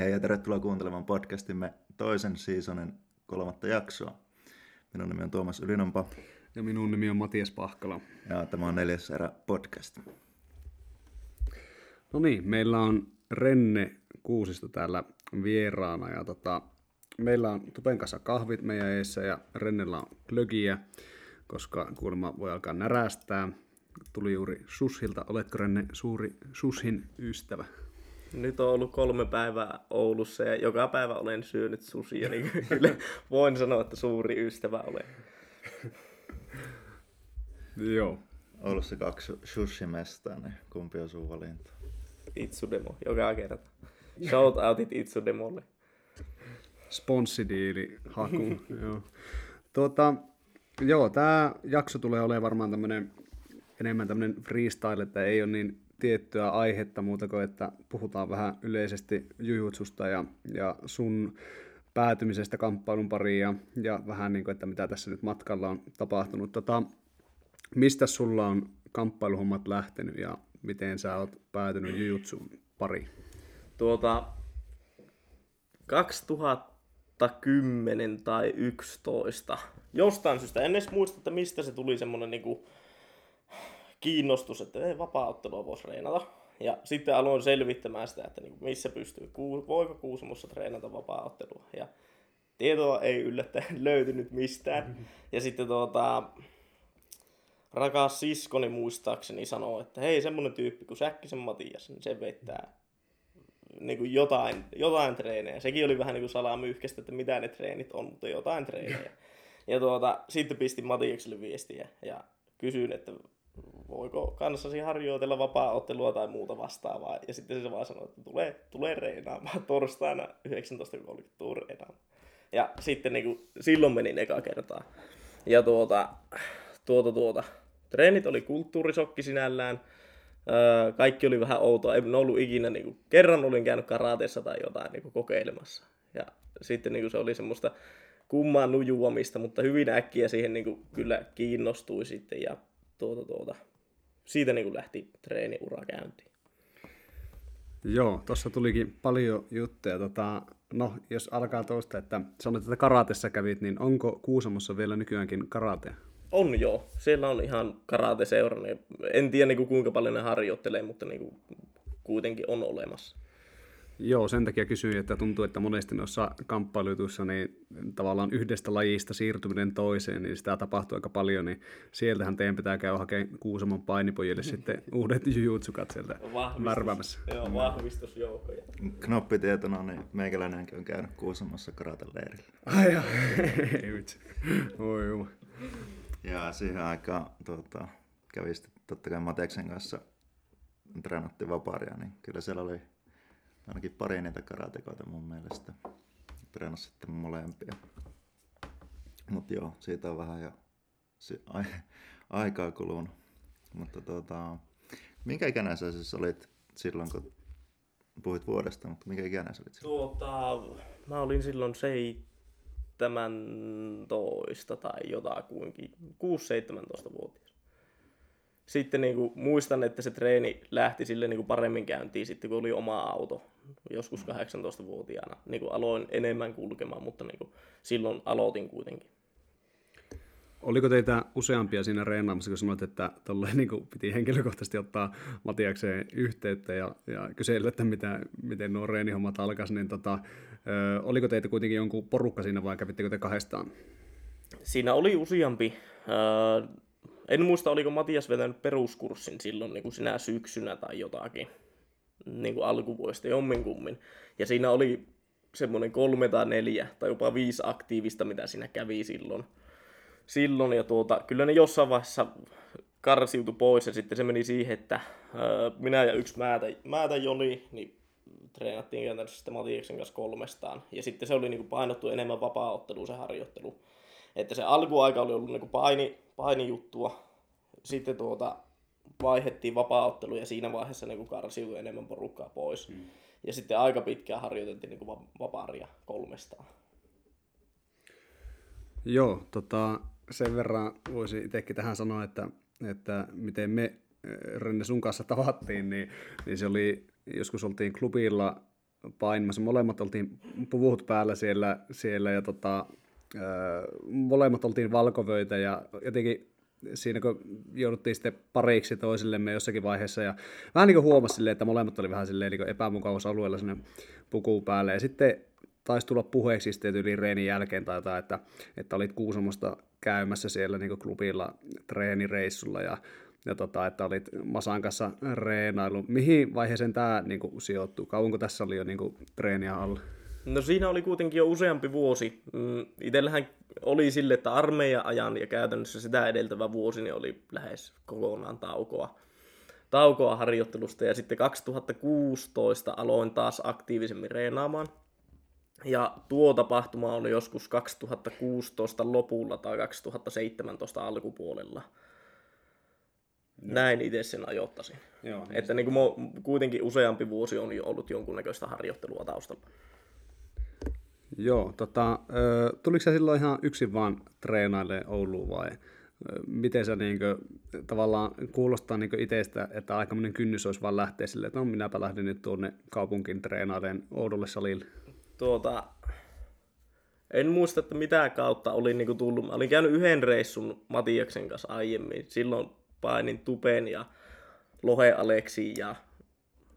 Hei ja tervetuloa kuuntelemaan podcastimme toisen seasonin kolmatta jaksoa. Minun nimi on Tuomas Ylinompa. Ja minun nimi on Matias Pahkala. Ja tämä on neljäs erä podcast. No niin, meillä on Renne Kuusisto täällä vieraana ja tota, meillä on Tupen kanssa kahvit meidän eessä ja Rennellä on glögiä, koska kuulemma voi alkaa närästää. Tuli juuri Sushilta. Oletko Renne suuri Sushin ystävä? Nyt on ollut kolme päivää Oulussa ja joka päivä olen syönyt susia, niin kyllä voin sanoa, että suuri ystävä olen. Joo. Oulussa kaksi sushi-mestaa, niin kumpi on sun valinta? Itsudemo, joka kerta. Shout outit Itsudemolle. Sponssidiili haku. joo. Tuota, joo, tämä jakso tulee olemaan varmaan tämmönen, enemmän tämmöinen freestyle, että ei ole niin tiettyä aihetta muuta kuin, että puhutaan vähän yleisesti jujutsusta ja, ja sun päätymisestä kamppailun pariin ja, ja vähän niin kuin, että mitä tässä nyt matkalla on tapahtunut. Tota, mistä sulla on kamppailuhommat lähtenyt ja miten sä oot päätynyt jujutsun pariin? Tuota, 2010 tai 11. Jostain syystä, en edes muista, että mistä se tuli semmonen niinku kiinnostus, että ei vapaa-ottelua voisi treenata. Ja sitten aloin selvittämään sitä, että niinku missä pystyy, voiko Kuusamossa treenata vapaa-ottelua. Ja tietoa ei yllättäen löytynyt mistään. Ja sitten tuota, rakas siskoni muistaakseni sanoo, että hei semmonen tyyppi kuin Säkkisen Matias, niin se vettää niin kuin jotain, jotain treenejä. Sekin oli vähän niin kuin salamyyhkästä, että mitä ne treenit on, mutta jotain treenejä. Ja tuota, sitten pistin Matiakselle viestiä ja kysyin, että voiko kanssasi harjoitella vapaa-ottelua tai muuta vastaavaa. Ja sitten se vaan sanoi, että tulee, tulee reenaamaan torstaina 19.30 tuu. Ja sitten niin kuin, silloin menin eka kertaa. Ja tuota, tuota, tuota, treenit oli kulttuurisokki sinällään. Öö, kaikki oli vähän outoa. En ollut ikinä, niin kuin, kerran olin käynyt karateessa tai jotain niin kuin, kokeilemassa. Ja sitten niin kuin, se oli semmoista kummaa nujuamista, mutta hyvin äkkiä siihen niin kuin, kyllä kiinnostui sitten. Ja tuota, tuota, siitä niin kuin lähti treeniura käyntiin. Joo, tuossa tulikin paljon juttuja. Tota, no, jos alkaa tuosta, että sanoit, että karatessa kävit, niin onko Kuusamossa vielä nykyäänkin karatea? On joo. Siellä on ihan karate-seura. Niin en tiedä niin kuin, kuinka paljon ne harjoittelee, mutta niin kuin, kuitenkin on olemassa. Joo, sen takia kysyin, että tuntuu, että monesti noissa kamppailutuissa niin tavallaan yhdestä lajista siirtyminen toiseen, niin sitä tapahtuu aika paljon, niin sieltähän teidän pitää käydä hakemaan Kuusamon painipojille sitten uudet jujutsukat sieltä värväämässä. Joo, vahvistusjoukkoja. Knoppitietona, niin meikäläinenkin on käynyt Kuusamossa leirillä. Ai joo, ei vitsi. Ja siihen aikaan tuota, kävi sitten totta kai Mateksen kanssa treenattiin vapaaria, niin kyllä siellä oli ainakin pari niitä karatekoita mun mielestä. Treenasi sitten molempia. Mutta joo, siitä on vähän jo aikaa kulunut. Mutta tota, minkä ikäinen sä siis olit silloin, kun puhuit vuodesta, mutta minkä ikäinen sä olit silloin? Tuota, mä olin silloin 17 tai jotakuinkin, 6-17-vuotias. Sitten niin kuin, muistan, että se treeni lähti sille niin kuin paremmin käyntiin sitten, kun oli oma auto joskus 18-vuotiaana. Niin kuin aloin enemmän kulkemaan, mutta niin kuin silloin aloitin kuitenkin. Oliko teitä useampia siinä reenaamassa, kun sanoit, että tolleen, niin kuin piti henkilökohtaisesti ottaa Matiakseen yhteyttä ja, ja kysellä, että mitä, miten nuo reenihommat alkaisi, niin tota, ö, oliko teitä kuitenkin jonkun porukka siinä vai kävittekö te kahdestaan? Siinä oli useampi. Ö, en muista, oliko Matias vetänyt peruskurssin silloin niin kuin sinä syksynä tai jotakin niin kuin alkuvuodesta jomminkummin. Ja siinä oli semmoinen kolme tai neljä tai jopa viisi aktiivista, mitä siinä kävi silloin. silloin ja tuota, kyllä ne jossain vaiheessa karsiutui pois ja sitten se meni siihen, että öö, minä ja yksi määtä, määtä Joni, niin treenattiin käytännössä sitten Matiaksen kanssa kolmestaan. Ja sitten se oli niin kuin painottu enemmän vapaa se harjoittelu. Että se alkuaika oli ollut niin kuin paini, painijuttua. Sitten tuota, vaihettiin vapaa ja siinä vaiheessa niin karsiutui enemmän porukkaa pois. Mm. Ja sitten aika pitkään harjoiteltiin niin vapaaria kolmestaan. Joo, tota, sen verran voisi itsekin tähän sanoa, että, että miten me eh, Renne sun kanssa tavattiin, niin, niin se oli, joskus oltiin klubilla painimassa. Molemmat oltiin puvut päällä siellä, siellä ja tota, molemmat oltiin valkovöitä ja jotenkin siinä kun jouduttiin sitten pariksi toisillemme jossakin vaiheessa ja vähän niin kuin huomasi silleen, että molemmat oli vähän silleen niin epämukavaisuusalueella sinne pukuun päälle ja sitten taisi tulla puheeksi sitten yli reenin jälkeen tai jotain, että, että olit Kuusamosta käymässä siellä niin klubilla treenireissulla ja, ja tota, että olit Masan kanssa reenailu. Mihin vaiheeseen tämä niin kuin, sijoittuu? Kauanko tässä oli jo niin kuin, treeniä alla? No siinä oli kuitenkin jo useampi vuosi. Mm, Itsellähän oli sille, että armeijan ajan ja käytännössä sitä edeltävä vuosi niin oli lähes kokonaan taukoa, taukoa harjoittelusta. Ja sitten 2016 aloin taas aktiivisemmin reenaamaan. Ja tuo tapahtuma oli joskus 2016 lopulla tai 2017 alkupuolella. Näin itse sen ajoittaisin. Joo, niin Että niin kuin kuitenkin useampi vuosi on jo ollut jonkunnäköistä harjoittelua taustalla. Joo, tota, tuliko sä silloin ihan yksin vaan treenailemaan Ouluun vai miten sä niinkö, tavallaan kuulostaa niinkö itsestä, että aikamoinen kynnys olisi vaan lähteä silleen, että no minäpä lähden nyt tuonne kaupunkiin treenailemaan Oululle salille. tuota, en muista, että mitä kautta olin niinku tullut. Mä olin käynyt yhden reissun Matiaksen kanssa aiemmin. Silloin painin Tupen ja Lohe Aleksi ja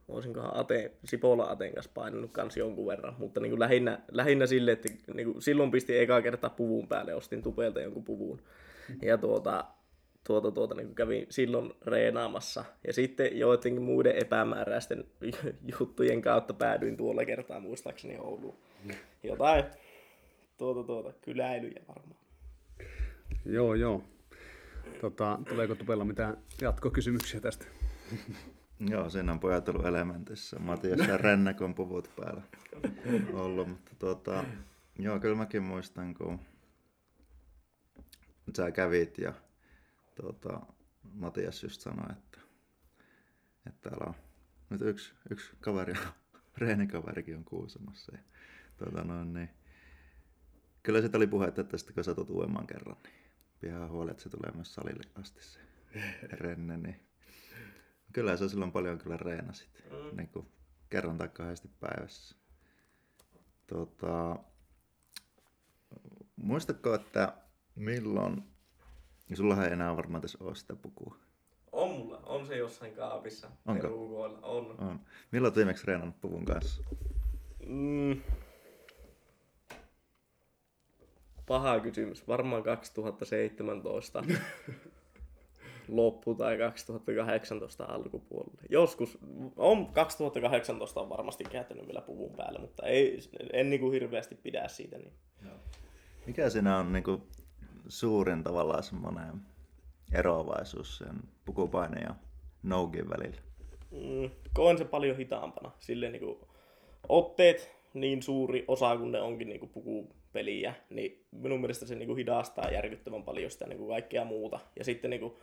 voisinkohan Ate, Sipola Aten kanssa painanut kans jonkun verran, mutta niin kuin lähinnä, lähinnä sille, että niin kuin silloin pistin eka kertaa puvun päälle, ostin Tupelta jonkun puvun. Ja tuota, tuota, tuota, niin kuin kävin silloin reenaamassa. Ja sitten joidenkin muiden epämääräisten juttujen kautta päädyin tuolla kertaa muistaakseni Ouluun. Jotain tuota, tuota, kyläilyjä varmaan. Joo, joo. Tota, tuleeko Tupella mitään jatkokysymyksiä tästä? Joo, siinä on pojat ollut elementissä. Matias ja Rennekon puvut päällä ollut. Mutta tota, joo, kyllä mäkin muistan, kun sä kävit ja tota, Matias just sanoi, että, että täällä on nyt yksi, yksi kaveri, reenikaverikin on Kuusamossa. Ja, tota, noin, niin. Kyllä siitä oli puhetta, että sitten kun satut uudemman kerran, niin pian huoli, että se tulee myös salille asti se renne. Niin Kyllä se silloin paljon kyllä reenasit, mm. niin kuin kerran tai kahdesti päivässä. Tota, muistatko, että milloin, ja sulla ei enää varmaan tässä ole sitä pukua. On mulla, on se jossain kaapissa. Onko? perukoilla, On. On. Milloin olet viimeksi treenannut puvun kanssa? Mm. Paha kysymys. Varmaan 2017 loppu tai 2018 alkupuolella. Joskus, on 2018 on varmasti käyttänyt vielä puvun päälle, mutta ei, en niin kuin hirveästi pidä siitä. Niin. Mikä siinä on niin kuin, suurin tavallaan semmoinen eroavaisuus sen pukupaineen ja nogin välillä? Mm, koen se paljon hitaampana. Silleen niin kuin, otteet niin suuri osa, kun ne onkin niin kuin pukupeliä, niin minun mielestä se niin kuin hidastaa järkyttävän paljon sitä niin kuin kaikkea muuta. Ja sitten niin kuin,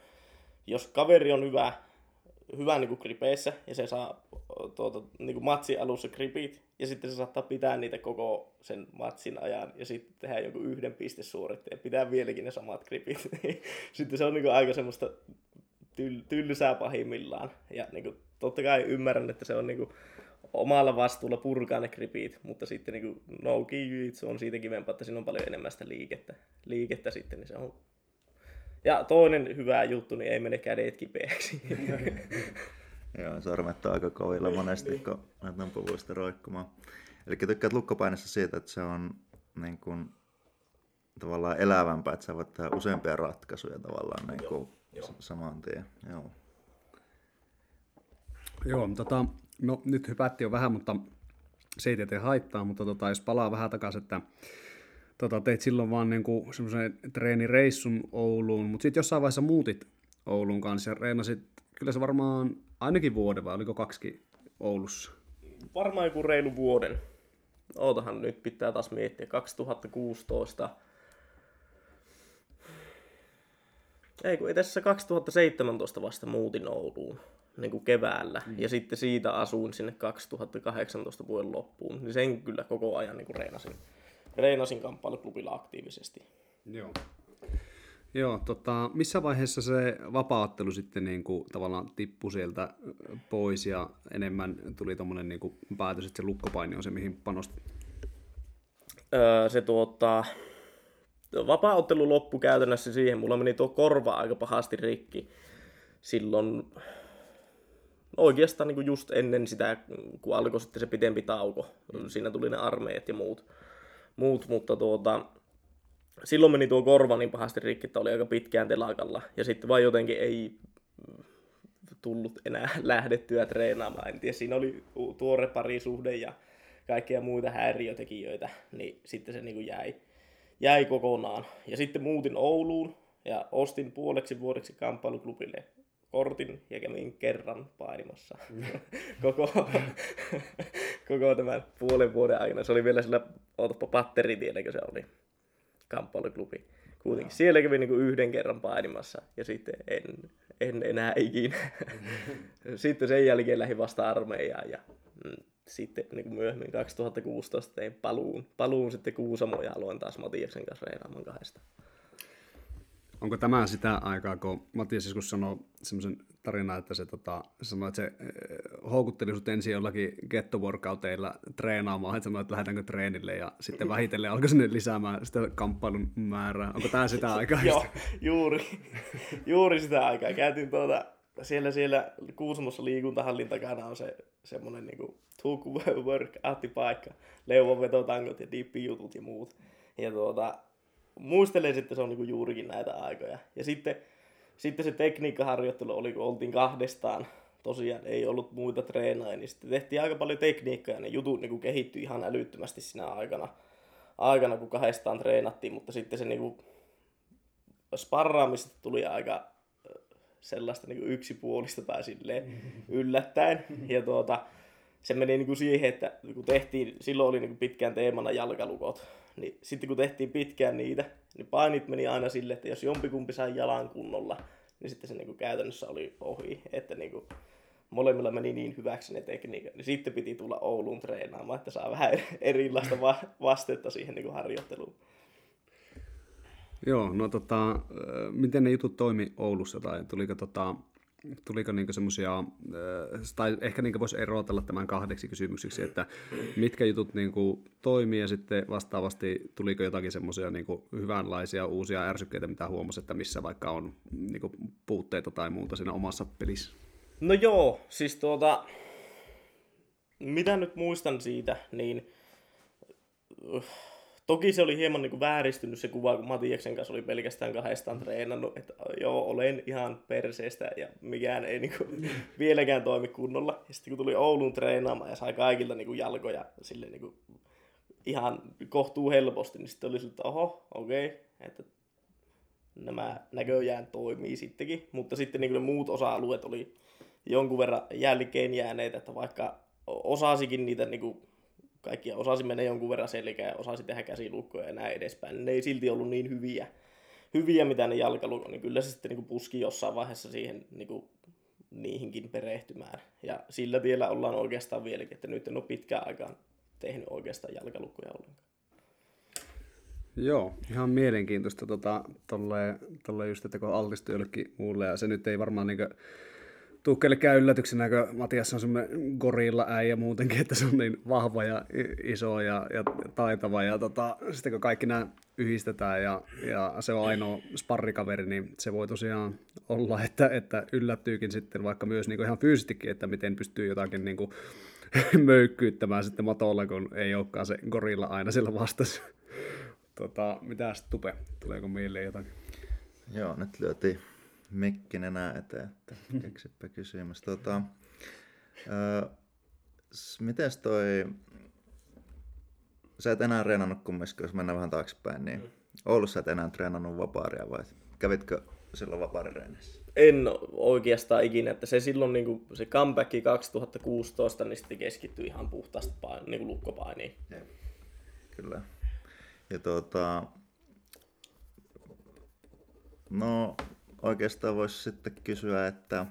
jos kaveri on hyvä, hyvä niin kuin gripeissä ja se saa tuota, niin kuin matsin alussa gripit ja sitten se saattaa pitää niitä koko sen matsin ajan ja sitten tehdä joku yhden pistesuoritteen ja pitää vieläkin ne samat gripit. sitten se on niin kuin aika semmoista tyl- tylsää pahimmillaan. Ja niin kuin, totta kai ymmärrän, että se on niin kuin, omalla vastuulla purkaa ne gripit, mutta sitten niin kuin, no on siitä kivempaa, että siinä on paljon enemmän sitä liikettä, liikettä sitten, niin se on ja toinen hyvä juttu, niin ei mene kädet kipeäksi. Joo, sormet on aika kovilla monesti, kun näitä puvuista roikkumaan. Eli tykkäät lukkopainessa siitä, että se on niin kuin, tavallaan elävämpää, että sä voit tehdä useampia ratkaisuja tavallaan niin kuin, joo. saman tien. Joo. Joo, tota, no nyt hypättiin jo vähän, mutta se ei tietenkään haittaa, mutta tota, jos palaa vähän takaisin, että tota, teit silloin vaan niinku semmoisen treenireissun Ouluun, mutta sitten jossain vaiheessa muutit Oulun kanssa ja reenasit, kyllä se varmaan ainakin vuoden vai oliko kaksi Oulussa? Varmaan joku reilu vuoden. Ootahan nyt pitää taas miettiä. 2016. Ei kun itse asiassa 2017 vasta muutin Ouluun niin kuin keväällä. Mm. Ja sitten siitä asuin sinne 2018 vuoden loppuun. Niin sen kyllä koko ajan niin kuin reenasin, reenasin kamppailuklubilla aktiivisesti. Joo. Joo, tota, missä vaiheessa se vapaaottelu sitten niin kuin, tavallaan tippui sieltä pois ja enemmän tuli tuommoinen niin kuin, päätös, että se lukkopaini on se, mihin panosti? Öö, se tuottaa, vapaaottelu loppu käytännössä siihen, mulla meni tuo korva aika pahasti rikki silloin no oikeastaan niin kuin just ennen sitä, kun alkoi sitten se pitempi tauko. Mm. Siinä tuli ne armeijat ja muut, muut mutta tuota, silloin meni tuo korva niin pahasti rikki, että oli aika pitkään telakalla. Ja sitten vaan jotenkin ei tullut enää lähdettyä treenaamaan. En tiedä, siinä oli tuore parisuhde ja kaikkia muita häiriötekijöitä, niin sitten se niin kuin jäi, jäi kokonaan. Ja sitten muutin Ouluun ja ostin puoleksi vuodeksi kamppailuklubille kortin ja kävin kerran painimassa koko, koko tämän puolen vuoden aikana. Se oli vielä sillä, ootapa patteritiellä, se oli kamppailuklubi. Kuitenkin siellä kävin niin yhden kerran painimassa ja sitten en, en enää ikinä. sitten sen jälkeen lähdin vasta armeijaan ja mm, sitten niin kuin myöhemmin 2016 tein paluun, paluun sitten Kuusamoon ja aloin taas Matiaksen kanssa reenaamaan kahdesta. Onko tämä sitä aikaa, kun Matias joskus sanoi semmoisen tarinan, että se, tota, sanoi, että se eh, houkutteli sut ensin jollakin gettoworkouteilla treenaamaan, että sanoi, että lähdetäänkö treenille ja sitten vähitellen alkoi sinne lisäämään sitä kamppailun määrää. Onko tämä sitä aikaa? Joo, juuri, juuri sitä aikaa. Käytiin tuota, siellä, siellä Kuusamossa liikuntahallin takana on se semmoinen niinku took work paikka, leuvonvetotangot ja dippijutut ja muut. Ja tuota, muistelen sitten se on niin juurikin näitä aikoja. Ja sitten, sitten se tekniikkaharjoittelu oli, kun oltiin kahdestaan, tosiaan ei ollut muita treenaajia, niin sitten tehtiin aika paljon tekniikkaa ja ne jutut niin kehittyi ihan älyttömästi siinä aikana, aikana, kun kahdestaan treenattiin, mutta sitten se niin kuin, sparraamista tuli aika sellaista niin yksipuolista tai silleen yllättäen. Ja tuota, se meni niin kuin siihen, että kun tehtiin, silloin oli niin kuin pitkään teemana jalkalukot, niin sitten kun tehtiin pitkään niitä, niin painit meni aina sille, että jos jompikumpi sai jalan kunnolla, niin sitten se niin kuin käytännössä oli ohi. Että niin kuin molemmilla meni niin hyväksi ne tekniikat, niin sitten piti tulla Ouluun treenaamaan, että saa vähän erilaista va- vastetta siihen niin kuin harjoitteluun. Joo, no tota, miten ne jutut toimi Oulussa tai tuliko tota, tuliko niinku semmoisia, äh, tai ehkä niinku voisi erotella tämän kahdeksi kysymyksiksi, että mitkä jutut niinku toimii ja sitten vastaavasti tuliko jotakin semmoisia niinku hyvänlaisia uusia ärsykkeitä, mitä huomasi, että missä vaikka on niinku puutteita tai muuta siinä omassa pelissä? No joo, siis tuota, mitä nyt muistan siitä, niin Toki se oli hieman niin kuin vääristynyt se kuva, kun Matiaksen kanssa oli pelkästään kahdestaan treenannut, että joo, olen ihan perseestä ja mikään ei niin kuin, vieläkään toimi kunnolla. Ja sitten kun tuli Ouluun treenaamaan ja sai kaikilta niin kuin jalkoja sille niin kuin, ihan kohtuu helposti, niin sitten oli sille, että oho, okei, okay, että nämä näköjään toimii sittenkin. Mutta sitten niin kuin ne muut osa-alueet oli jonkun verran jälkeen jääneet, että vaikka osasikin niitä niin kuin, kaikkia osasi mennä jonkun verran selkää ja osasi tehdä käsilukkoja ja näin edespäin. Ne ei silti ollut niin hyviä, hyviä mitä ne jalkalukot, niin kyllä se sitten niin puski jossain vaiheessa siihen niin kuin, niihinkin perehtymään. Ja sillä tiellä ollaan oikeastaan vieläkin, että nyt en ole pitkään aikaan tehnyt oikeastaan jalkalukkoja ollenkaan. Joo, ihan mielenkiintoista tota, just, että kun altistui jollekin muulle, ja se nyt ei varmaan niin tuu kellekään yllätyksenä, kun Matias on semmoinen gorilla äijä muutenkin, että se on niin vahva ja iso ja, ja taitava. Ja tota, sitten kun kaikki nämä yhdistetään ja, ja se on ainoa sparrikaveri, niin se voi tosiaan olla, että, että yllättyykin sitten vaikka myös niin ihan fyysistikin, että miten pystyy jotakin niin möykkyyttämään sitten matolla, kun ei olekaan se gorilla aina siellä vastassa. Tota, mitä sitten Tupe, tuleeko mieleen jotakin? Joo, nyt lyötiin mikkin enää eteen, että keksipä kysymys. Tota, öö, mites toi, sä et enää treenannut kumminkin, jos mennään vähän taaksepäin, niin Oulussa et enää treenannut vapaaria vai kävitkö silloin vapaarireenissä? En oikeastaan ikinä, että se silloin niin kuin, se comeback 2016, niin sitten keskittyi ihan puhtaasti pain, niin lukkopainiin. Kyllä. Ja tuota, no oikeastaan voisi sitten kysyä, että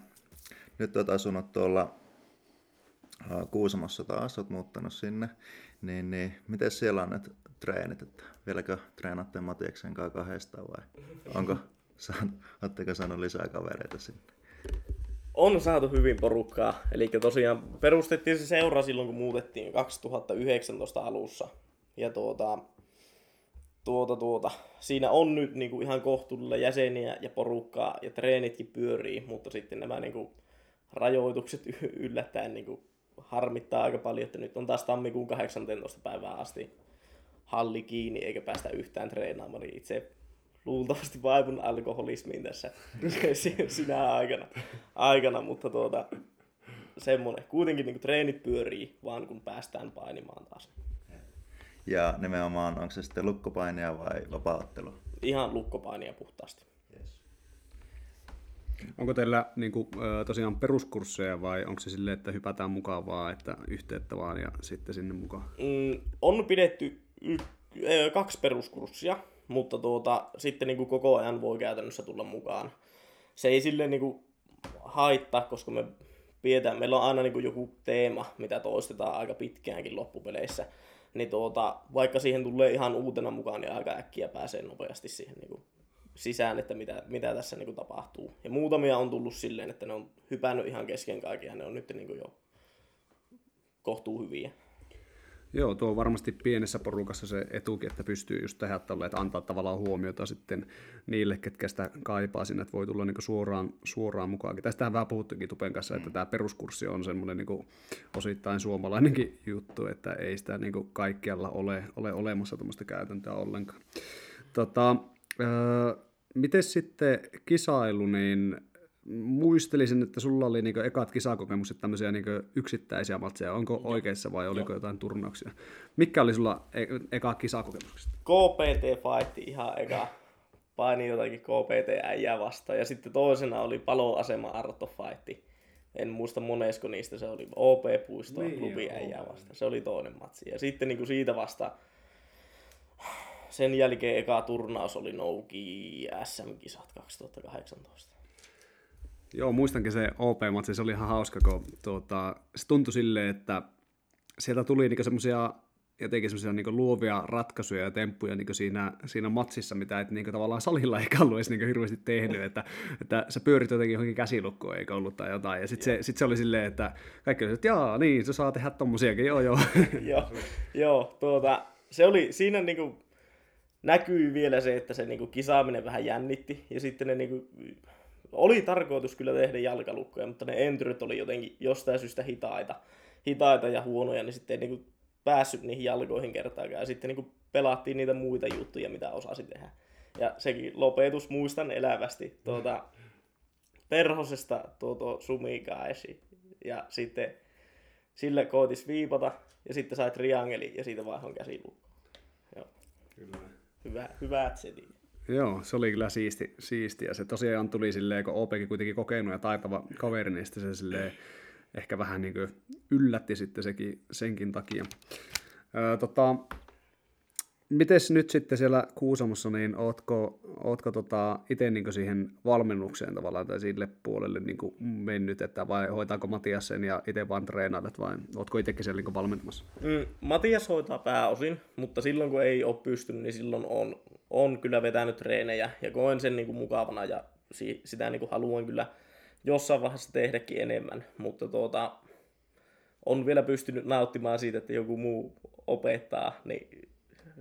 nyt olet asunut tuolla Kuusamossa taas, olet muuttanut sinne, niin, niin miten siellä on nyt treenit, että vieläkö treenatte Matiaksen kanssa kahdestaan vai onko Oletteko saanut lisää kavereita sinne? On saatu hyvin porukkaa. Eli tosiaan perustettiin se seura silloin, kun muutettiin 2019 alussa. Ja tuota, tuota, tuota, siinä on nyt niin kuin ihan kohtuudella jäseniä ja porukkaa ja treenitkin pyörii, mutta sitten nämä niin kuin, rajoitukset yllättäen niin kuin, harmittaa aika paljon, että nyt on taas tammikuun 18. päivää asti halli kiinni eikä päästä yhtään treenaamaan, niin itse luultavasti vaivun alkoholismiin tässä sinä aikana, aikana mutta tuota, semmoinen. Kuitenkin niin kuin, treenit pyörii, vaan kun päästään painimaan taas. Ja nimenomaan, onko se sitten lukkopainia vai vapaaottelu? Ihan lukkopainia puhtaasti. Yes. Onko teillä niin kuin, tosiaan peruskursseja vai onko se silleen, että hypätään mukaan vaan, että yhteyttä vaan ja sitten sinne mukaan? Mm, on pidetty y- kaksi peruskurssia, mutta tuota, sitten niin kuin koko ajan voi käytännössä tulla mukaan. Se ei silleen niin kuin haittaa, koska me pidetään, meillä on aina niin kuin joku teema, mitä toistetaan aika pitkäänkin loppupeleissä niin tuota, vaikka siihen tulee ihan uutena mukaan, niin aika äkkiä pääsee nopeasti siihen niin kuin sisään, että mitä, mitä tässä niin kuin tapahtuu. Ja muutamia on tullut silleen, että ne on hypännyt ihan kesken kaiken ja ne on nyt niin kuin jo kohtuu hyviä. Joo, tuo on varmasti pienessä porukassa se etukin, että pystyy just tehdä tälle, että antaa tavallaan huomiota sitten niille, ketkä sitä kaipaa sinne, että voi tulla niinku suoraan, suoraan mukaan. Tästähän vähän puhuttukin Tupen kanssa, että mm. tämä peruskurssi on semmoinen niinku osittain suomalainenkin juttu, että ei sitä niinku kaikkialla ole, ole olemassa tuommoista käytäntöä ollenkaan. Tota, öö, miten sitten kisailu, niin muistelisin, että sulla oli niinku ekat kisakokemukset tämmöisiä niinku yksittäisiä matseja. Onko Joo. oikeassa vai oliko Joo. jotain turnauksia? Mikä oli sulla e- eka kisakokemukset? KPT Fight ihan eka. Paini jotakin KPT-äijää vastaan. Ja sitten toisena oli paloasema Arto Fight. En muista monesko niistä se oli. OP-puisto niin, klubi äijää vastaan. Se oli toinen matsi. Ja sitten niinku siitä vasta sen jälkeen eka turnaus oli Nouki SM-kisat 2018. Joo, muistankin se OP-matsi, se oli ihan hauska, kun tuota, se tuntui silleen, että sieltä tuli niinku semmoisia jotenkin semmoisia niinku luovia ratkaisuja ja temppuja niinku siinä, siinä matsissa, mitä et niinku tavallaan salilla ei ollut edes niinku hirveästi tehnyt, että, että sä pyörit jotenkin johonkin käsilukkoon eikä ollut tai jotain, ja sitten se, sit se oli silleen, että kaikki oli, että jaa, niin, se saa tehdä tommosiakin, joo joo. joo, joo tuota, se oli, siinä niinku näkyy vielä se, että se niinku kisaaminen vähän jännitti, ja sitten ne niinku oli tarkoitus kyllä tehdä jalkalukkoja, mutta ne entyrit oli jotenkin jostain syystä hitaita, hitaita ja huonoja, niin sitten ei niin kuin päässyt niihin jalkoihin kertaakaan. Ja sitten niin kuin pelattiin niitä muita juttuja, mitä osasi tehdä. Ja sekin lopetus muistan elävästi tuota, perhosesta tuota sumikaesi. Ja sitten sille koitis viipata ja sitten sai triangeli ja siitä vaihon käsilukko. Joo. Kyllä. Hyvä, hyvät setit. Joo, se oli kyllä siisti, siisti. ja se tosiaan tuli silleen, kun OPkin kuitenkin kokenut ja taitava kaveri, niin se silleen ehkä vähän niin yllätti sitten sekin, senkin takia. Öö, tota, Mites nyt sitten siellä Kuusamossa, niin ootko, ootko tota itse niin siihen valmennukseen tavallaan tai sille puolelle niin mennyt, että vai hoitaako Matias sen ja itse vaan treenailet vai ootko itsekin siellä niin valmentamassa? Mm, Matias hoitaa pääosin, mutta silloin kun ei ole pystynyt, niin silloin on, on kyllä vetänyt treenejä ja koen sen niin kuin mukavana ja si, sitä niin kuin haluan kyllä jossain vaiheessa tehdäkin enemmän, mutta tuota, on vielä pystynyt nauttimaan siitä, että joku muu opettaa, niin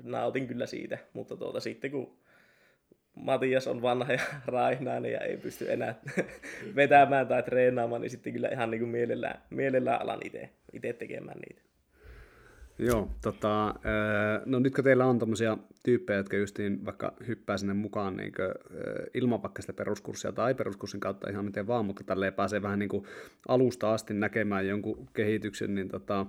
nautin kyllä siitä, mutta tuota, sitten kun Matias on vanha ja raihnainen ja ei pysty enää vetämään tai treenaamaan, niin sitten kyllä ihan niin kuin mielellään, mielellään alan itse tekemään niitä. Joo, tota, no nyt kun teillä on tämmöisiä tyyppejä, jotka justiin vaikka hyppää sinne mukaan niin kuin, ilman vaikka sitä peruskurssia tai peruskurssin kautta ihan miten vaan, mutta tälleen pääsee vähän niin kuin alusta asti näkemään jonkun kehityksen, niin tota,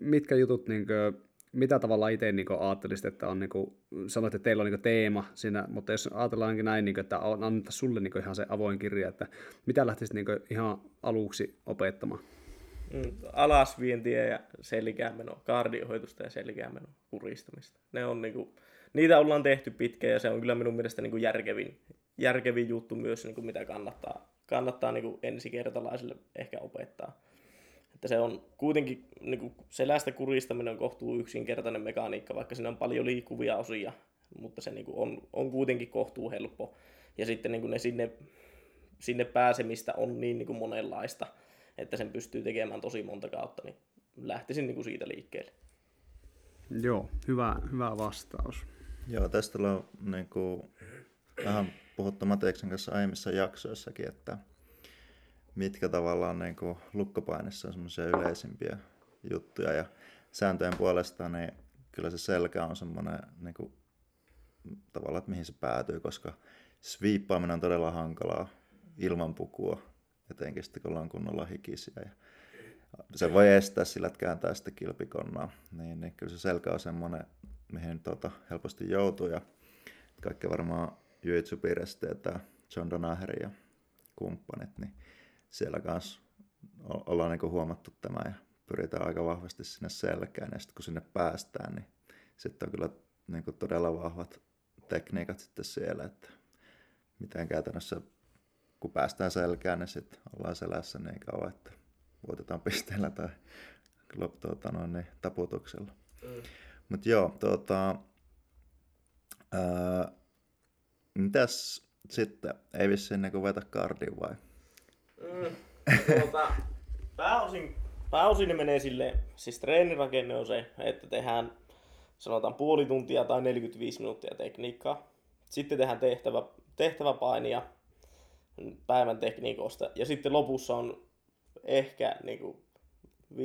mitkä jutut niin kuin, mitä tavalla itse niin ajattelisit, että on, niin kuin, sanoit, että teillä on niin teema siinä, mutta jos ajatellaankin näin, niin kuin, että annetaan sulle niin ihan se avoin kirja, että mitä lähtisit niin ihan aluksi opettamaan? Mm, alasvientiä ja selkäämeno, kardiohoitusta ja selkäämeno, puristamista. Ne on niin kuin, niitä ollaan tehty pitkään ja se on kyllä minun mielestä niin järkevin, järkevin juttu myös, niin mitä kannattaa, kannattaa niin ensikertalaisille ehkä opettaa. Että se on kuitenkin, niin kuin selästä kuristaminen on kohtuu yksinkertainen mekaniikka, vaikka siinä on paljon liikkuvia osia, mutta se niin kuin on, on kuitenkin kohtuu helppo. Ja sitten niin kuin ne sinne, sinne pääsemistä on niin, niin kuin monenlaista, että sen pystyy tekemään tosi monta kautta, niin lähtisin niin kuin siitä liikkeelle. Joo, hyvä, hyvä vastaus. Joo, tästä ollaan niin kuin, vähän puhuttu Mateeksen kanssa aiemmissa jaksoissakin, että mitkä tavallaan niin kuin, lukkopainissa on semmoisia yleisimpiä juttuja. Ja sääntöjen puolesta niin kyllä se selkä on semmoinen niin kuin, tavallaan, että mihin se päätyy, koska sviippaaminen on todella hankalaa ilman pukua, etenkin sitten kun ollaan kunnolla hikisiä. Ja se voi estää sillä, että kääntää sitten kilpikonnaa. Niin, niin kyllä se selkä on semmoinen, mihin tuota, helposti joutuu. Ja kaikki varmaan jiu tämä John Donaheri ja kumppanit, niin siellä kanssa ollaan niin huomattu tämä ja pyritään aika vahvasti sinne selkään. Ja sitten kun sinne päästään, niin sitten on kyllä niin kuin todella vahvat tekniikat sitten siellä, että miten käytännössä kun päästään selkään, niin sitten ollaan selässä niin kauan, että voitetaan pisteellä tai tuota, noin, niin, taputuksella. Mm. Mutta joo, tuota, ää, mitäs sitten? Ei vissiin niin vetä kardin vai? Mm, tuota, pääosin, pääosin ne menee silleen, siis treenirakenne on se, että tehdään sanotaan puoli tuntia tai 45 minuuttia tekniikkaa. Sitten tehdään tehtävä, tehtäväpainia päivän tekniikosta. Ja sitten lopussa on ehkä niin kuin 15-20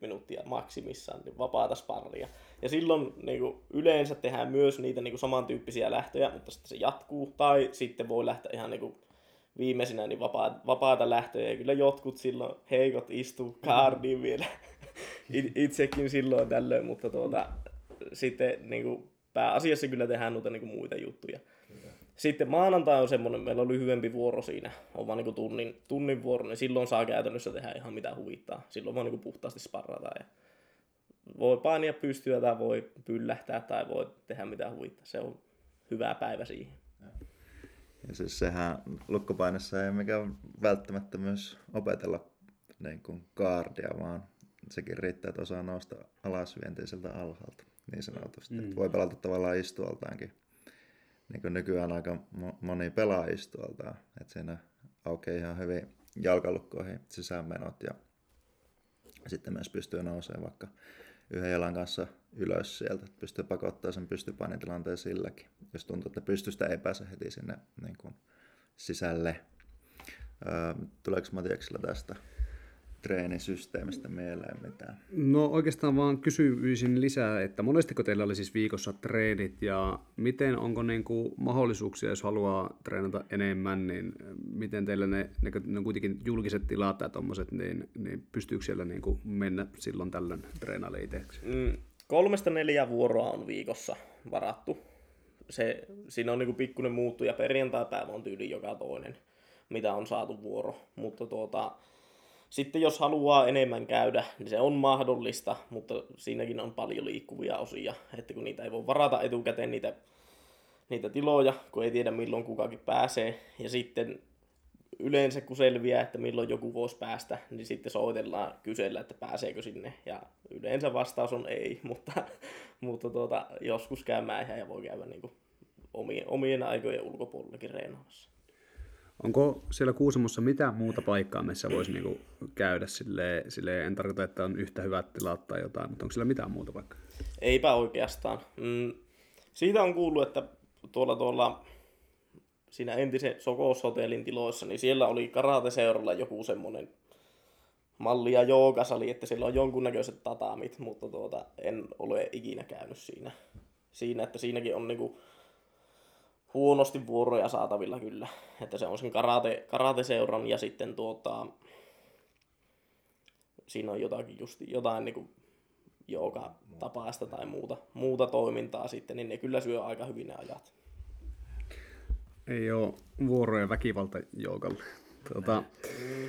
minuuttia maksimissaan niin vapaata sparria. Ja silloin niin kuin, yleensä tehdään myös niitä niin kuin, samantyyppisiä lähtöjä, mutta sitten se jatkuu. Tai sitten voi lähteä ihan niin kuin, viimeisenä niin vapaata, vapaata lähtöjä. Ja kyllä jotkut silloin heikot istuu kaardiin vielä. Itsekin silloin tällöin, mutta tuota, sitten niin kuin, pääasiassa kyllä tehdään noita niin kuin, muita juttuja. Sitten maanantai on semmoinen, meillä on lyhyempi vuoro siinä, on vaan niin tunnin, tunnin vuoro, niin silloin saa käytännössä tehdä ihan mitä huvittaa. Silloin vaan niin puhtaasti sparrata ja voi painia pystyä tai voi pyllähtää tai voi tehdä mitä huvittaa. Se on hyvä päivä siihen. Ja siis sehän lukkopainessa ei mikään välttämättä myös opetella niin kuin kaardia, vaan sekin riittää, että osaa nousta alas vienteiseltä alhaalta niin sanotusti. Mm. Voi pelata tavallaan istualtaankin niin kuin nykyään aika moni pelaa istualtaan. Että siinä aukeaa ihan hyvin jalkalukkoihin sisäänmenot ja sitten myös pystyy nousemaan vaikka yhden jalan kanssa ylös sieltä, että pystyy pakottaa sen pystypainitilanteen silläkin, jos tuntuu, että pystystä ei pääse heti sinne niin kuin sisälle. Öö, tuleeko Matiaksella tästä treenisysteemistä mieleen mitään? No oikeastaan vaan kysyisin lisää, että monestiko teillä oli siis viikossa treenit ja miten onko niin kuin mahdollisuuksia, jos haluaa treenata enemmän, niin miten teillä ne, ne, ne on kuitenkin julkiset tilat tai tommoset, niin, niin pystyykö siellä niin kuin mennä silloin tällöin treenaille itseksi? Mm, kolmesta neljä vuoroa on viikossa varattu. Se, siinä on niin kuin pikkuinen muuttu ja perjantai-päivä on tyyli joka toinen, mitä on saatu vuoro, mutta tuota, sitten jos haluaa enemmän käydä, niin se on mahdollista, mutta siinäkin on paljon liikkuvia osia, että kun niitä ei voi varata etukäteen niitä, niitä tiloja, kun ei tiedä milloin kukakin pääsee. Ja sitten yleensä kun selviää, että milloin joku voisi päästä, niin sitten soitellaan kysellä, että pääseekö sinne. Ja yleensä vastaus on ei, mutta, mutta tuota, joskus käy mäihä ja voi käydä niin kuin omien, omien aikojen ulkopuolellakin reenaamassa. Onko siellä Kuusamossa mitään muuta paikkaa, missä voisi niinku käydä sille, sille, en tarkoita, että on yhtä hyvät tilat tai jotain, mutta onko siellä mitään muuta paikkaa? Eipä oikeastaan. Mm, siitä on kuullut, että tuolla, tuolla siinä entisen Sokos-hotellin tiloissa, niin siellä oli karateseuralla joku semmoinen malli ja joogasali, että siellä on jonkunnäköiset tatamit, mutta tuota, en ole ikinä käynyt siinä. Siinä, että siinäkin on niinku huonosti vuoroja saatavilla kyllä. Että se on sen karate, karate-seuran ja sitten tuota, siinä on jotakin just, jotain niin kuin joka tapaista tai muuta, muuta toimintaa sitten, niin ne kyllä syö aika hyvin ne ajat. Ei ole vuoroja väkivalta joukalle. Tuota, mm.